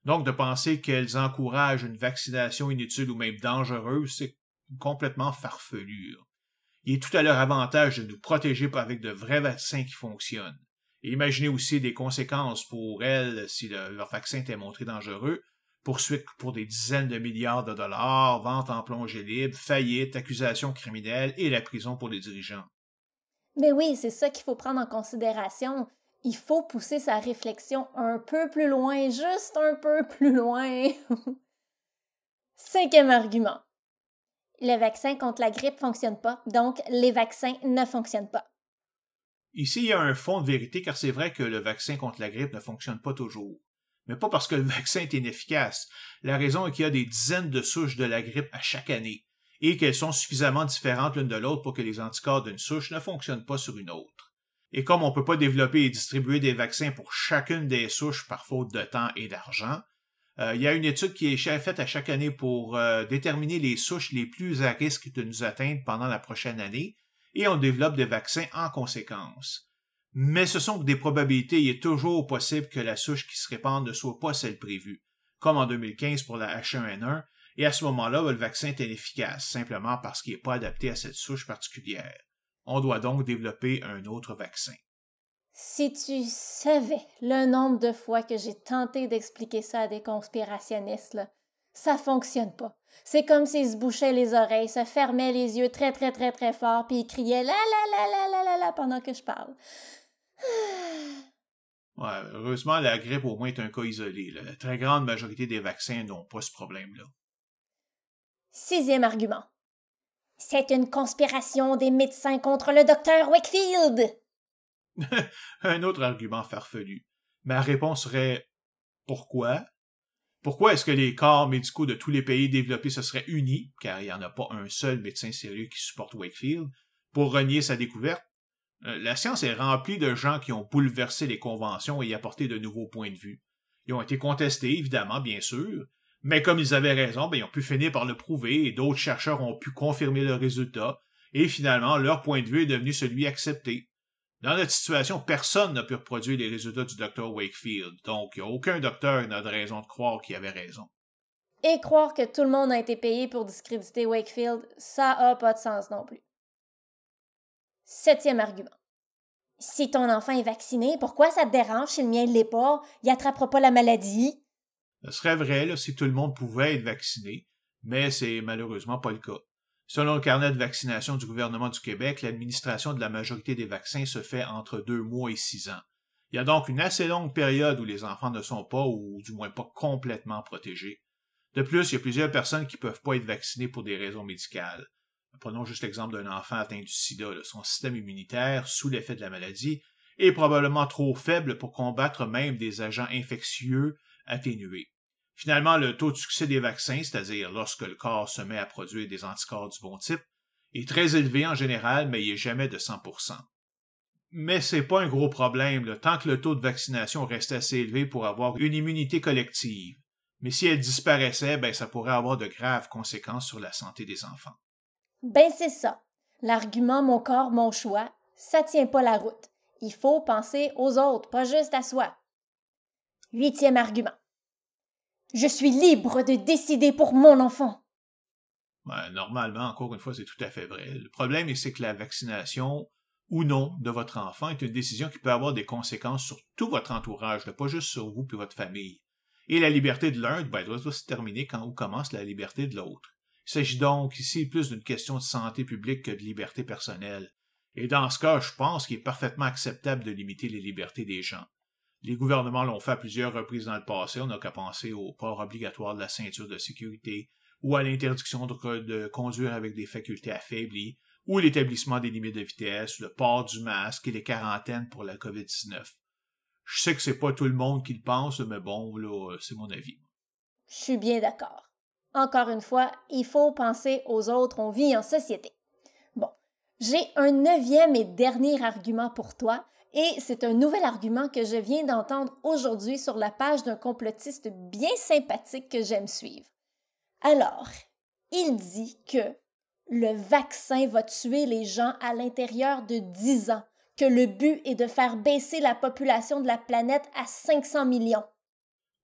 Donc de penser qu'elles encouragent une vaccination inutile ou même dangereuse, c'est complètement farfelu. Il est tout à leur avantage de nous protéger avec de vrais vaccins qui fonctionnent. Imaginez aussi des conséquences pour elles si leur vaccin était montré dangereux, poursuites pour des dizaines de milliards de dollars, vente en plongée libre, faillite, accusations criminelles et la prison pour les dirigeants. Mais oui, c'est ça qu'il faut prendre en considération. Il faut pousser sa réflexion un peu plus loin, juste un peu plus loin. Cinquième argument. Le vaccin contre la grippe ne fonctionne pas, donc les vaccins ne fonctionnent pas. Ici, il y a un fond de vérité car c'est vrai que le vaccin contre la grippe ne fonctionne pas toujours mais pas parce que le vaccin est inefficace. La raison est qu'il y a des dizaines de souches de la grippe à chaque année, et qu'elles sont suffisamment différentes l'une de l'autre pour que les anticorps d'une souche ne fonctionnent pas sur une autre. Et comme on ne peut pas développer et distribuer des vaccins pour chacune des souches par faute de temps et d'argent, Euh, il y a une étude qui est faite à chaque année pour euh, déterminer les souches les plus à risque de nous atteindre pendant la prochaine année, et on développe des vaccins en conséquence. Mais ce sont des probabilités, il est toujours possible que la souche qui se répande ne soit pas celle prévue, comme en 2015 pour la H1N1, et à ce moment-là, le vaccin est inefficace, simplement parce qu'il n'est pas adapté à cette souche particulière. On doit donc développer un autre vaccin. Si tu savais le nombre de fois que j'ai tenté d'expliquer ça à des conspirationnistes, là, ça fonctionne pas. C'est comme s'ils se bouchaient les oreilles, se fermaient les yeux très très très très fort, puis ils criaient la la la la la la la pendant que je parle. Ouais, heureusement, la grippe au moins est un cas isolé. La très grande majorité des vaccins n'ont pas ce problème-là. Sixième argument. C'est une conspiration des médecins contre le docteur Wakefield. un autre argument farfelu. Ma réponse serait pourquoi? Pourquoi est-ce que les corps médicaux de tous les pays développés se seraient unis, car il n'y en a pas un seul médecin sérieux qui supporte Wakefield, pour renier sa découverte? Euh, la science est remplie de gens qui ont bouleversé les conventions et apporté de nouveaux points de vue. Ils ont été contestés, évidemment, bien sûr, mais comme ils avaient raison, ben, ils ont pu finir par le prouver et d'autres chercheurs ont pu confirmer le résultat, et finalement, leur point de vue est devenu celui accepté. Dans notre situation, personne n'a pu reproduire les résultats du docteur Wakefield, donc aucun docteur n'a de raison de croire qu'il avait raison. Et croire que tout le monde a été payé pour discréditer Wakefield, ça a pas de sens non plus. Septième argument. Si ton enfant est vacciné, pourquoi ça te dérange si le mien ne l'est pas? Il attrapera pas la maladie? Ce serait vrai si tout le monde pouvait être vacciné, mais c'est malheureusement pas le cas. Selon le carnet de vaccination du gouvernement du Québec, l'administration de la majorité des vaccins se fait entre deux mois et six ans. Il y a donc une assez longue période où les enfants ne sont pas, ou du moins pas complètement protégés. De plus, il y a plusieurs personnes qui ne peuvent pas être vaccinées pour des raisons médicales. Prenons juste l'exemple d'un enfant atteint du sida. Son système immunitaire, sous l'effet de la maladie, est probablement trop faible pour combattre même des agents infectieux atténués. Finalement, le taux de succès des vaccins, c'est-à-dire lorsque le corps se met à produire des anticorps du bon type, est très élevé en général, mais il n'est jamais de 100%. Mais c'est pas un gros problème, tant que le taux de vaccination reste assez élevé pour avoir une immunité collective. Mais si elle disparaissait, ben, ça pourrait avoir de graves conséquences sur la santé des enfants. Ben c'est ça. L'argument mon corps, mon choix, ça tient pas la route. Il faut penser aux autres, pas juste à soi. Huitième argument. Je suis libre de décider pour mon enfant. Ben, normalement, encore une fois, c'est tout à fait vrai. Le problème, c'est que la vaccination ou non de votre enfant est une décision qui peut avoir des conséquences sur tout votre entourage, pas juste sur vous et votre famille. Et la liberté de l'un ben, doit se terminer quand commence la liberté de l'autre. Il s'agit donc ici plus d'une question de santé publique que de liberté personnelle. Et dans ce cas, je pense qu'il est parfaitement acceptable de limiter les libertés des gens. Les gouvernements l'ont fait à plusieurs reprises dans le passé. On n'a qu'à penser au port obligatoire de la ceinture de sécurité, ou à l'interdiction de, conduire avec des facultés affaiblies, ou l'établissement des limites de vitesse, le port du masque et les quarantaines pour la COVID-19. Je sais que c'est pas tout le monde qui le pense, mais bon, là, c'est mon avis. Je suis bien d'accord. Encore une fois, il faut penser aux autres, on vit en société. Bon, j'ai un neuvième et dernier argument pour toi, et c'est un nouvel argument que je viens d'entendre aujourd'hui sur la page d'un complotiste bien sympathique que j'aime suivre. Alors, il dit que le vaccin va tuer les gens à l'intérieur de 10 ans, que le but est de faire baisser la population de la planète à 500 millions.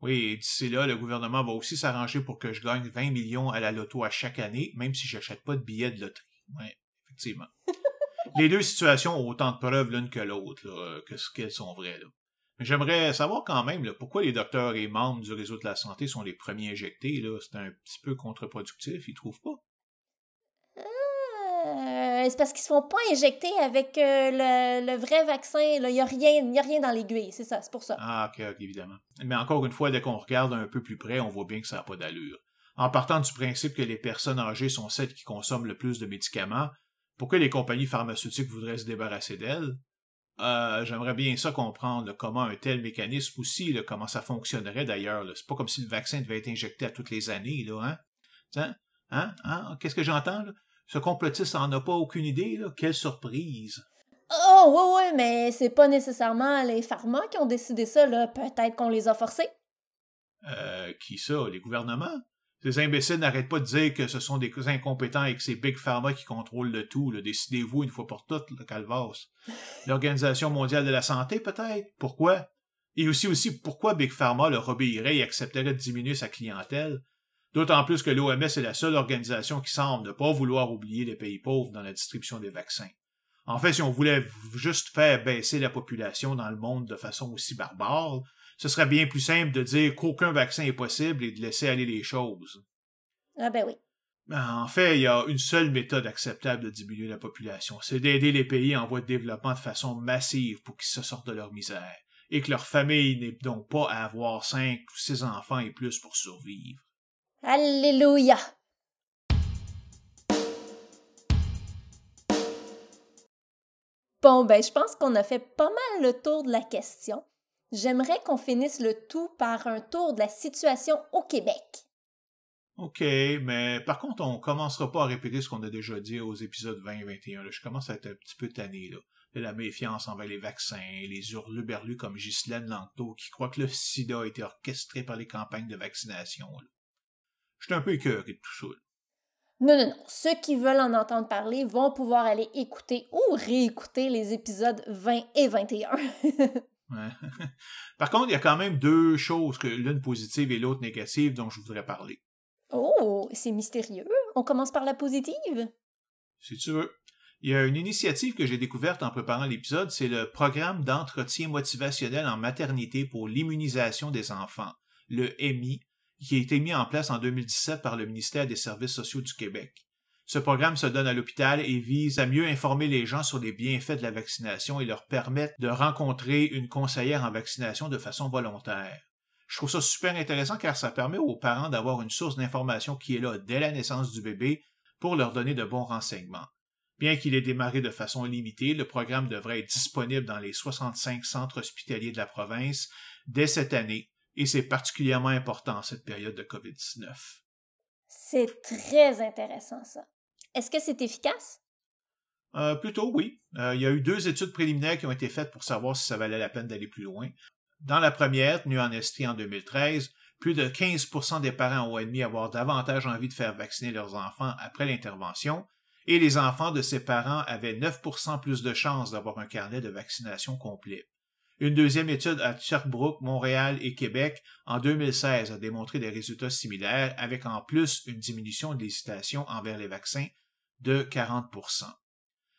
Oui, et d'ici là, le gouvernement va aussi s'arranger pour que je gagne 20 millions à la loto à chaque année, même si je n'achète pas de billets de loterie. Oui, effectivement. Les deux situations ont autant de preuves l'une que l'autre, que ce qu'elles sont vraies. Mais j'aimerais savoir quand même pourquoi les docteurs et membres du réseau de la santé sont les premiers injectés. C'est un petit peu contre-productif, ils trouvent pas? C'est parce qu'ils se font pas injecter avec euh, le, vrai vaccin. Il n'y a, rien, a rien dans l'aiguille, c'est ça, c'est pour ça. Ah, ok, évidemment. Mais encore une fois, dès qu'on regarde un peu plus près, on voit bien que ça n'a pas d'allure. En partant du principe que les personnes âgées sont celles qui consomment le plus de médicaments, pourquoi les compagnies pharmaceutiques voudraient se débarrasser d'elles? Euh, j'aimerais bien ça comprendre comment un tel mécanisme aussi, comment ça fonctionnerait d'ailleurs. C'est pas comme si le vaccin devait être injecté à toutes les années, là, hein? Tiens, hein? hein? Qu'est-ce que j'entends, là? Ce complotiste n'en a pas aucune idée, là. Quelle surprise! Oh, oui, oui, mais c'est pas nécessairement les pharma qui ont décidé ça, là. Peut-être qu'on les a forcés. Euh, qui ça? Les gouvernements? Ces imbéciles n'arrêtent pas de dire que ce sont des incompétents et que c'est Big Pharma qui contrôle le tout. Décidez-vous une fois pour toutes, le Calvas. L'Organisation mondiale de la santé, peut-être? Pourquoi? Et aussi, aussi, pourquoi Big Pharma leur obéirait et accepterait de diminuer sa clientèle? D'autant plus que l'OMS est la seule organisation qui semble ne pas vouloir oublier les pays pauvres dans la distribution des vaccins. En fait, si on voulait juste faire baisser la population dans le monde de façon aussi barbare, ce serait bien plus simple de dire qu'aucun vaccin est possible et de laisser aller les choses. Ah ben oui. En fait, il y a une seule méthode acceptable de diminuer la population, c'est d'aider les pays en voie de développement de façon massive pour qu'ils se sortent de leur misère, et que leur famille n'ait donc pas à avoir cinq ou six enfants et plus pour survivre. Alléluia. Bon, ben, je pense qu'on a fait pas mal le tour de la question. J'aimerais qu'on finisse le tout par un tour de la situation au Québec. OK, mais par contre, on commencera pas à répéter ce qu'on a déjà dit aux épisodes 20 et 21. Je commence à être un petit peu tanné, là. La méfiance envers les vaccins, les hurluberlus comme Ghislaine Lanto qui croient que le sida a été orchestré par les campagnes de vaccination. Suis un peu écœuré de tout ça. Non, non, non. Ceux qui veulent en entendre parler vont pouvoir aller écouter ou réécouter les épisodes 20 et 21. Par contre, il y a quand même deux choses, que l'une positive et l'autre négative, dont je voudrais parler. Oh, c'est mystérieux. On commence par la positive? Si tu veux. Il y a une initiative que j'ai découverte en préparant l'épisode, c'est le programme d'entretien motivationnel en maternité pour l'immunisation des enfants, le MI, qui a été mis en place en 2017 par le ministère des Services sociaux du Québec. Ce programme se donne à l'hôpital et vise à mieux informer les gens sur les bienfaits de la vaccination et leur permettre de rencontrer une conseillère en vaccination de façon volontaire. Je trouve ça super intéressant car ça permet aux parents d'avoir une source d'information qui est là dès la naissance du bébé pour leur donner de bons renseignements. Bien qu'il ait démarré de façon limitée, le programme devrait être disponible dans les 65 centres hospitaliers de la province dès cette année et c'est particulièrement important en cette période de COVID-19. C'est très intéressant ça. Est-ce que c'est efficace? Euh, plutôt oui. Euh, il y a eu deux études préliminaires qui ont été faites pour savoir si ça valait la peine d'aller plus loin. Dans la première, tenue en Estrie en 2013, plus de 15% des parents ont admis avoir davantage envie de faire vacciner leurs enfants après l'intervention, et les enfants de ces parents avaient 9% plus de chances d'avoir un carnet de vaccination complet. Une deuxième étude à Sherbrooke, Montréal et Québec en 2016 a démontré des résultats similaires avec en plus une diminution de l'hésitation envers les vaccins de 40%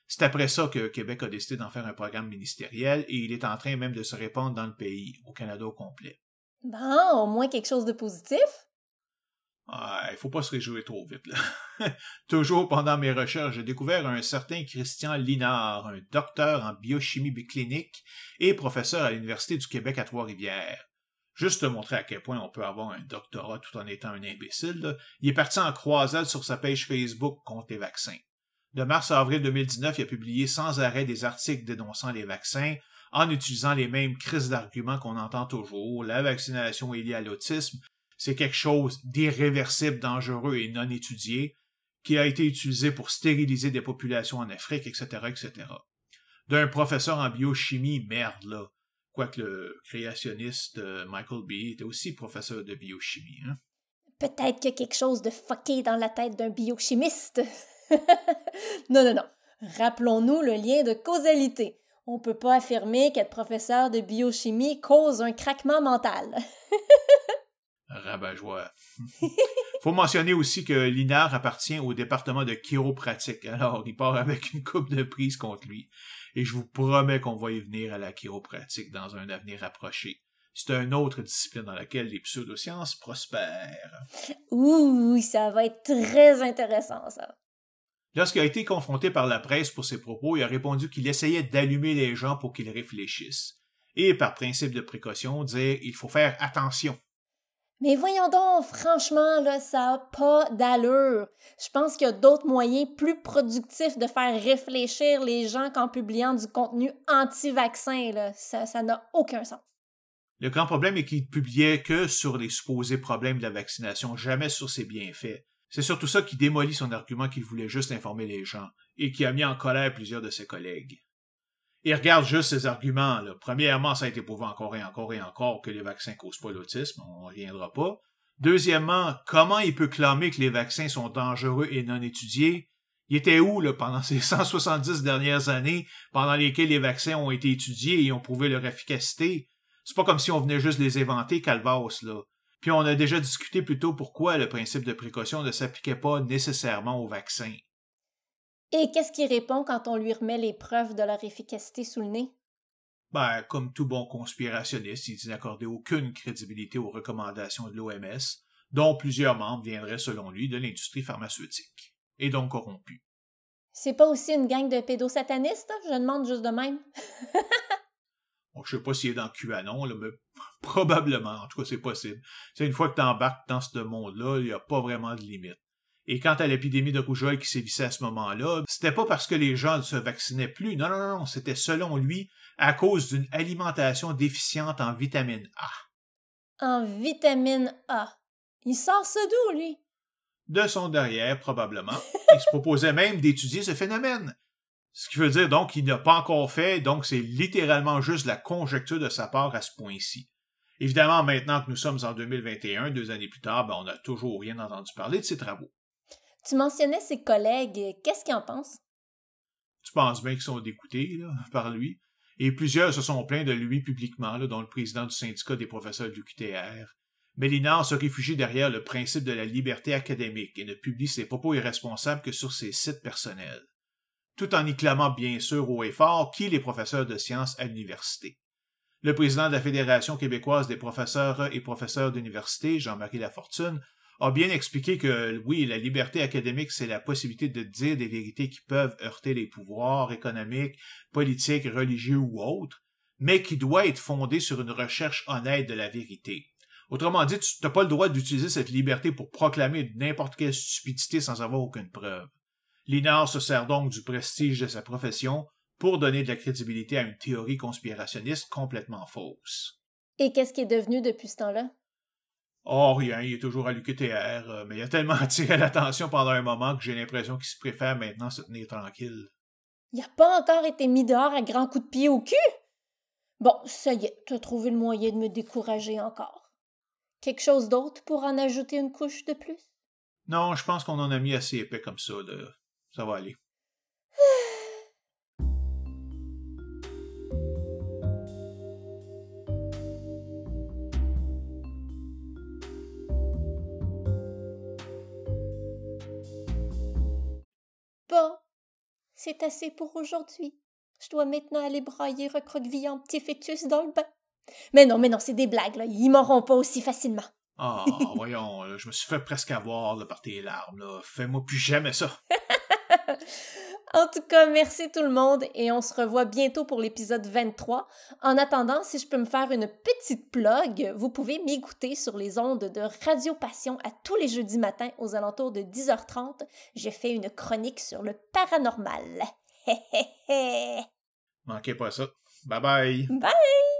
C'est après ça que Québec a décidé d'en faire un programme ministériel et il est en train même de se répandre dans le pays, au Canada au complet. Bon, au moins quelque chose de positif. Ah, il faut pas se réjouir trop vite. Là. Toujours pendant mes recherches, j'ai découvert un certain Christian Linard, un docteur en biochimie clinique et professeur à l'Université du Québec à Trois-Rivières. Juste te montrer à quel point on peut avoir un doctorat tout en étant un imbécile, il est parti en croisade sur sa page Facebook contre les vaccins. De mars à avril 2019, il a publié sans arrêt des articles dénonçant les vaccins, en utilisant les mêmes crises d'arguments qu'on entend toujours, la vaccination est liée à l'autisme, c'est quelque chose d'irréversible, dangereux et non étudié, qui a été utilisé pour stériliser des populations en Afrique, etc., etc. D'un professeur en biochimie, merde, là. Quoique le créationniste euh, Michael B. était aussi professeur de biochimie, hein. Peut-être qu'il y a quelque chose de fucké dans la tête d'un biochimiste. non, non, non. Rappelons-nous le lien de causalité. On peut pas affirmer qu'être professeur de biochimie cause un craquement mental. rabat-joie. Faut mentionner aussi que Linard appartient au département de chiropratique, alors il part avec une coupe de prise contre lui. Et je vous promets qu'on va y venir à la chiropratique dans un avenir approché. C'est une autre discipline dans laquelle les pseudosciences prospèrent. Ouh, ça va être très intéressant, ça. Lorsqu'il a été confronté par la presse pour ses propos, il a répondu qu'il essayait d'allumer les gens pour qu'ils réfléchissent. Et par principe de précaution, dire il faut faire attention. Mais voyons donc, franchement, là, ça n'a pas d'allure. Je pense qu'il y a d'autres moyens plus productifs de faire réfléchir les gens qu'en publiant du contenu anti-vaccin. Ça n'a aucun sens. Le grand problème est qu'il publiait que sur les supposés problèmes de la vaccination, jamais sur ses bienfaits. C'est surtout ça qui démolit son argument qu'il voulait juste informer les gens, et qui a mis en colère plusieurs de ses collègues. Il regarde juste ses arguments. Là. Premièrement, ça a été prouvé encore et encore et encore que les vaccins causent pas l'autisme, on ne reviendra pas. Deuxièmement, comment il peut clamer que les vaccins sont dangereux et non étudiés? Il était où là, pendant ces 170 dernières années pendant lesquelles les vaccins ont été étudiés et ont prouvé leur efficacité? C'est pas comme si on venait juste les inventer, Calvas, là. Puis on a déjà discuté plus tôt pourquoi le principe de précaution ne s'appliquait pas nécessairement aux vaccins. Et qu'est-ce qu'il répond quand on lui remet les preuves de leur efficacité sous le nez? Ben, comme tout bon conspirationniste, il n'accordait aucune crédibilité aux recommandations de l'OMS, dont plusieurs membres viendraient, selon lui, de l'industrie pharmaceutique, et donc corrompus. C'est pas aussi une gang de pédosatanistes, hein? je demande juste de même. bon, je sais pas s'il est dans QAnon, là, mais probablement, en tout cas, c'est possible. C'est une fois que tu embarques dans ce monde-là, il n'y a pas vraiment de limite. Et quant à l'épidémie de rougeole qui sévissait à ce moment-là, c'était pas parce que les gens ne se vaccinaient plus. Non, non, non, c'était selon lui à cause d'une alimentation déficiente en vitamine A. En vitamine A. Il sort ça d'où, lui? De son derrière, probablement. Il se proposait même d'étudier ce phénomène. Ce qui veut dire donc qu'il n'a pas encore fait, donc c'est littéralement juste la conjecture de sa part à ce point-ci. Évidemment, maintenant que nous sommes en 2021, deux années plus tard, ben, on n'a toujours rien entendu parler de ses travaux. Tu mentionnais ses collègues. Qu'est-ce qu'ils en pensent? Tu penses bien qu'ils sont dégoûtés par lui. Et plusieurs se sont plaints de lui publiquement, dont le président du syndicat des professeurs du QTR. Mais Linard se réfugie derrière le principe de la liberté académique et ne publie ses propos irresponsables que sur ses sites personnels, tout en y clamant bien sûr haut et fort qui les professeurs de sciences à l'université. Le président de la Fédération québécoise des professeurs et professeurs d'université, Jean-Marie Lafortune, a bien expliqué que oui, la liberté académique, c'est la possibilité de dire des vérités qui peuvent heurter les pouvoirs économiques, politiques, religieux ou autres, mais qui doit être fondée sur une recherche honnête de la vérité. Autrement dit, tu n'as pas le droit d'utiliser cette liberté pour proclamer n'importe quelle stupidité sans avoir aucune preuve. Linard se sert donc du prestige de sa profession pour donner de la crédibilité à une théorie conspirationniste complètement fausse. Et qu'est-ce qui est devenu depuis ce temps-là? Oh, rien, il est toujours à l'UQTR, euh, mais il a tellement attiré l'attention pendant un moment que j'ai l'impression qu'il se préfère maintenant se tenir tranquille. Il n'a pas encore été mis dehors à grands coups de pied au cul? Bon, ça y est, t'as trouvé le moyen de me décourager encore. Quelque chose d'autre pour en ajouter une couche de plus? Non, je pense qu'on en a mis assez épais comme ça, là. Ça va aller. C'est assez pour aujourd'hui. Je dois maintenant aller brailler recroquevillant petit fœtus dans le bain. Mais non, mais non, c'est des blagues, là. Ils m'auront pas aussi facilement. Ah, voyons, je me suis fait presque avoir là, par tes larmes, là. Fais-moi plus jamais ça. En tout cas, merci tout le monde et on se revoit bientôt pour l'épisode 23. En attendant, si je peux me faire une petite plug, vous pouvez m'écouter sur les ondes de Radio Passion à tous les jeudis matins aux alentours de 10h30. J'ai fait une chronique sur le paranormal. Manquez pas ça. Bye bye. Bye.